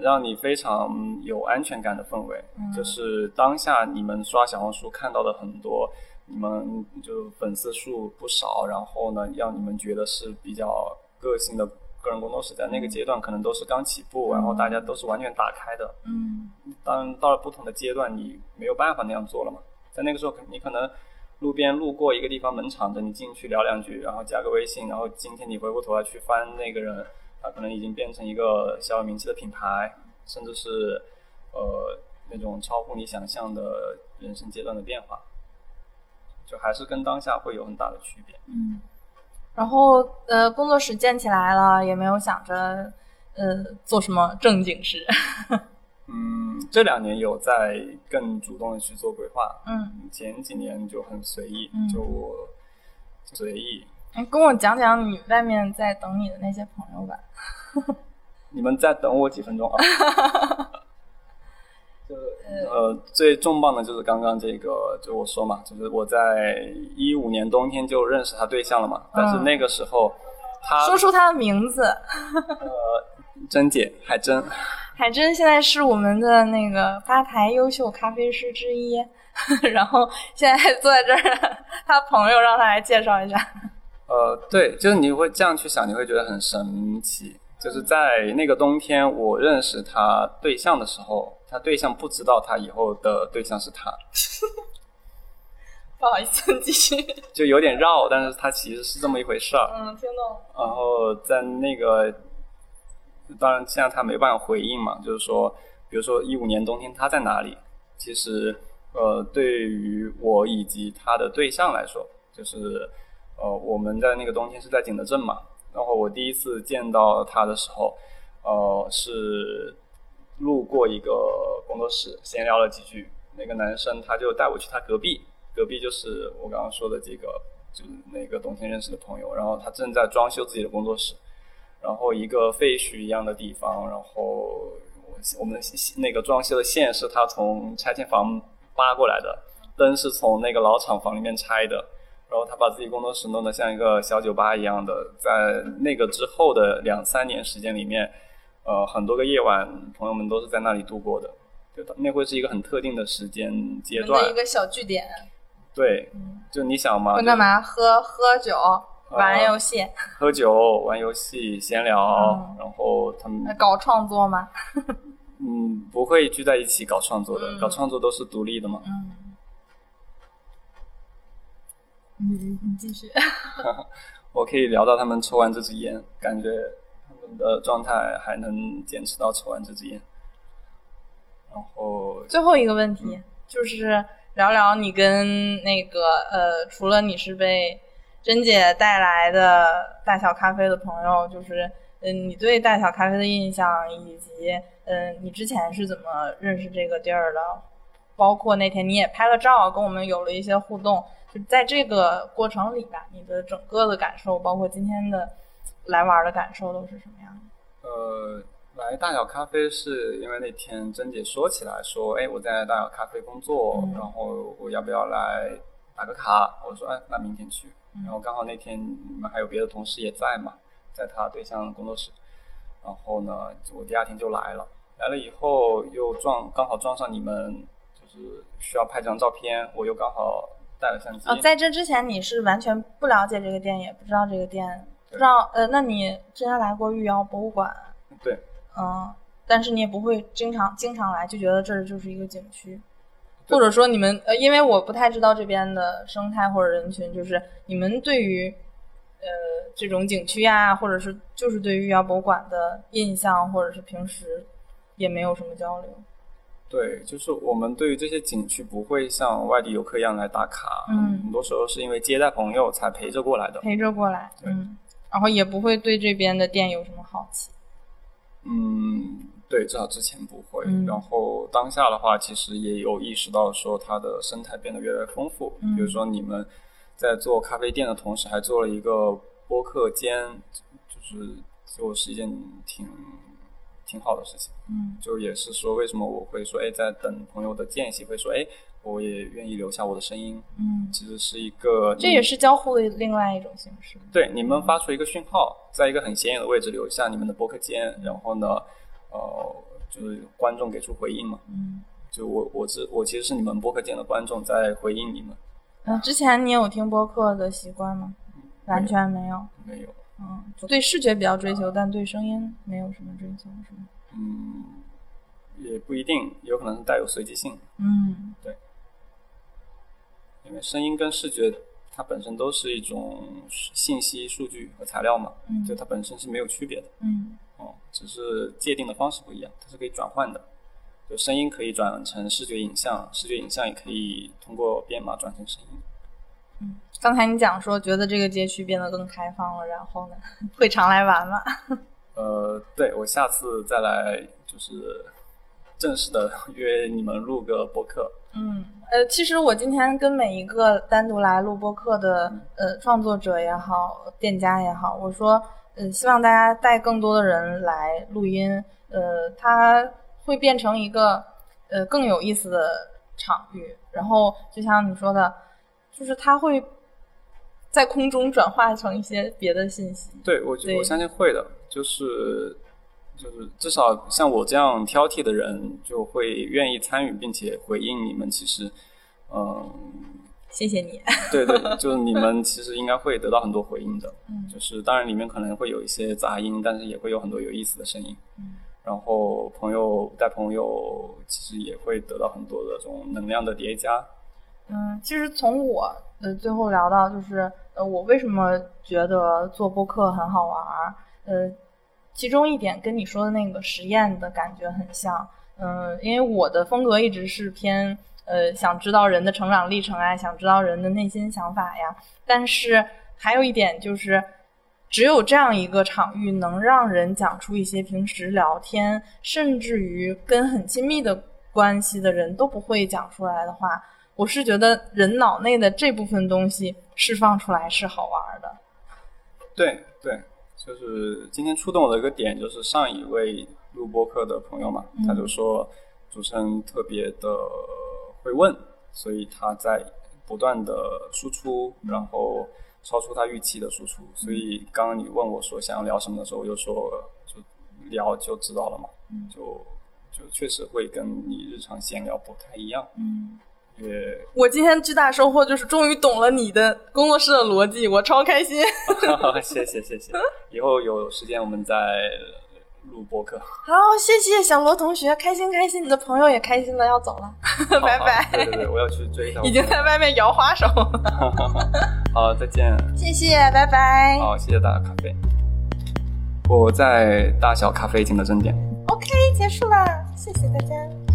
S3: 让你非常有安全感的氛围。
S8: 嗯
S3: 就是当下你们刷小红书看到的很多，你们就粉丝数不少，然后呢，让你们觉得是比较个性的个人工作室，在那个阶段可能都是刚起步，然后大家都是完全打开的。
S8: 嗯
S3: 当到了不同的阶段，你没有办法那样做了嘛。在那个时候，你可能路边路过一个地方门敞着，你进去聊两句，然后加个微信，然后今天你回过头来去翻那个人，他可能已经变成一个小有名气的品牌，甚至是呃那种超乎你想象的人生阶段的变化，就还是跟当下会有很大的区别。
S8: 嗯。然后呃，工作室建起来了，也没有想着呃做什么正经事。
S3: 嗯，这两年有在更主动的去做规划，
S8: 嗯，
S3: 前几年就很随意，
S8: 嗯
S3: 就随意。
S8: 你跟我讲讲你外面在等你的那些朋友吧。
S3: 你们再等我几分钟啊！就呃，最重磅的就是刚刚这个，就我说嘛，就是我在一五年冬天就认识他对象了嘛，但是那个时候他
S8: 说出他的名字。
S3: 呃，珍姐海珍，
S8: 海珍现在是我们的那个吧台优秀咖啡师之一，然后现在坐在这儿，他朋友让他来介绍一下。
S3: 呃，对，就是你会这样去想，你会觉得很神奇。就是在那个冬天，我认识他对象的时候，他对象不知道他以后的对象是他，
S8: 不好意思，继续。
S3: 就有点绕，但是他其实是这么一回事儿。
S8: 嗯，听懂。
S3: 然后在那个，当然现在他没办法回应嘛，就是说，比如说一五年冬天他在哪里？其实，呃，对于我以及他的对象来说，就是呃，我们在那个冬天是在景德镇嘛。然后我第一次见到他的时候，呃，是路过一个工作室，闲聊了几句。那个男生他就带我去他隔壁，隔壁就是我刚刚说的这个，就是那个冬天认识的朋友。然后他正在装修自己的工作室，然后一个废墟一样的地方，然后我们那个装修的线是他从拆迁房扒过来的，灯是从那个老厂房里面拆的。然后他把自己工作室弄得像一个小酒吧一样的，在那个之后的两三年时间里面，呃，很多个夜晚，朋友们都是在那里度过的。就，那会是一个很特定的时间阶段。
S8: 一个小据点。
S3: 对，就你想嘛。
S8: 会干嘛？喝喝酒，玩游戏。
S3: 喝酒、玩游戏、闲聊，然后他们。
S8: 搞创作吗？
S3: 嗯，不会聚在一起搞创作的，搞创作都是独立的嘛。
S8: 嗯。你你继续，
S3: 我可以聊到他们抽完这支烟，感觉他们的状态还能坚持到抽完这支烟。然后
S8: 最后一个问题就是聊聊你跟那个呃，除了你是被珍姐带来的大小咖啡的朋友，就是嗯，你对大小咖啡的印象，以及嗯，你之前是怎么认识这个地儿的？包括那天你也拍了照，跟我们有了一些互动。在这个过程里吧，你的整个的感受，包括今天的来玩的感受，都是什么样
S3: 的？呃，来大小咖啡是因为那天珍姐说起来说，哎，我在大小咖啡工作，然后我要不要来打个卡？我说，哎，那明天去。然后刚好那天你们还有别的同事也在嘛，在他对象工作室。然后呢，我第二天就来了。来了以后又撞，刚好撞上你们，就是需要拍张照片，我又刚好。带了相机
S8: 哦，在这之前你是完全不了解这个店，也不知道这个店，不知道呃，那你之前来过御窑博物馆？
S3: 对，
S8: 嗯，但是你也不会经常经常来，就觉得这儿就是一个景区，或者说你们呃，因为我不太知道这边的生态或者人群，就是你们对于呃这种景区呀，或者是就是对于玉窑博物馆的印象，或者是平时也没有什么交流。
S3: 对，就是我们对于这些景区不会像外地游客一样来打卡，
S8: 嗯，
S3: 很多时候是因为接待朋友才陪着过来的，
S8: 陪着过来，嗯，然后也不会对这边的店有什么好奇，
S3: 嗯，对，至少之前不会，然后当下的话，其实也有意识到说它的生态变得越来越丰富，比如说你们在做咖啡店的同时，还做了一个播客间，就是就是一件挺。挺好的事情，
S8: 嗯，
S3: 就也是说，为什么我会说，哎，在等朋友的间隙，会说，哎，我也愿意留下我的声音，
S8: 嗯，
S3: 其实是一个，
S8: 这也是交互的另外一种形式。
S3: 对，你们发出一个讯号，在一个很显眼的位置留下你们的播客间，然后呢，呃，就是观众给出回应嘛，
S8: 嗯，
S3: 就我我是我其实是你们播客间的观众在回应你们。
S8: 嗯，之前你有听播客的习惯吗？完全没有，
S3: 没有。
S8: 嗯，对视觉比较追求，但对声音没有什么追求，是吗？
S3: 嗯，也不一定，有可能是带有随机性。
S8: 嗯，
S3: 对，因为声音跟视觉它本身都是一种信息、数据和材料嘛，
S8: 嗯，
S3: 就它本身是没有区别的。
S8: 嗯，
S3: 哦，只是界定的方式不一样，它是可以转换的。就声音可以转成视觉影像，视觉影像也可以通过编码转成声音。
S8: 嗯。刚才你讲说，觉得这个街区变得更开放了，然后呢，会常来玩吗？
S3: 呃，对，我下次再来，就是正式的约你们录个播客。
S8: 嗯，呃，其实我今天跟每一个单独来录播客的呃创作者也好，店家也好，我说，呃，希望大家带更多的人来录音，呃，它会变成一个呃更有意思的场域。然后就像你说的，就是它会。在空中转化成一些别的信息，
S3: 对我我相信会的，就是就是至少像我这样挑剔的人，就会愿意参与并且回应你们。其实，嗯，
S8: 谢谢你。
S3: 对对，就是你们其实应该会得到很多回应的，
S8: 嗯
S3: 就是当然里面可能会有一些杂音，但是也会有很多有意思的声音。
S8: 嗯
S3: 然后朋友带朋友，其实也会得到很多的这种能量的叠加。
S8: 嗯，其实从我呃最后聊到就是呃我为什么觉得做播客很好玩儿，呃，其中一点跟你说的那个实验的感觉很像。嗯，因为我的风格一直是偏呃想知道人的成长历程啊，想知道人的内心想法呀。但是还有一点就是，只有这样一个场域能让人讲出一些平时聊天，甚至于跟很亲密的关系的人都不会讲出来的话，我是觉得人脑内的这部分东西释放出来是好玩的。
S3: 对对，就是今天触动我的一个点，就是上一位录播客的朋友嘛，
S8: 嗯
S3: 他就说主持人特别的会问，所以他在不断的输出，然后超出他预期的输出。所以刚刚你问我说想要聊什么的时候，我就说就聊就知道了嘛，
S8: 嗯
S3: 就就确实会跟你日常闲聊不太一样，
S8: 嗯，
S3: 也
S8: 我今天最大收获就是终于懂了你的工作室的逻辑，我超开心。
S3: 谢谢谢谢，以后有时间我们再录播客。
S8: 好，谢谢小罗同学，开心开心，你的朋友也开心了，要走了，拜拜。
S3: 对对对，我要去追一下。
S8: 已经在外面摇花手。
S3: 好，再见。
S8: 谢谢，拜拜。
S3: 好，谢谢大家咖啡。我在大小咖啡厅的正点。
S8: OK，结束了，谢谢大家。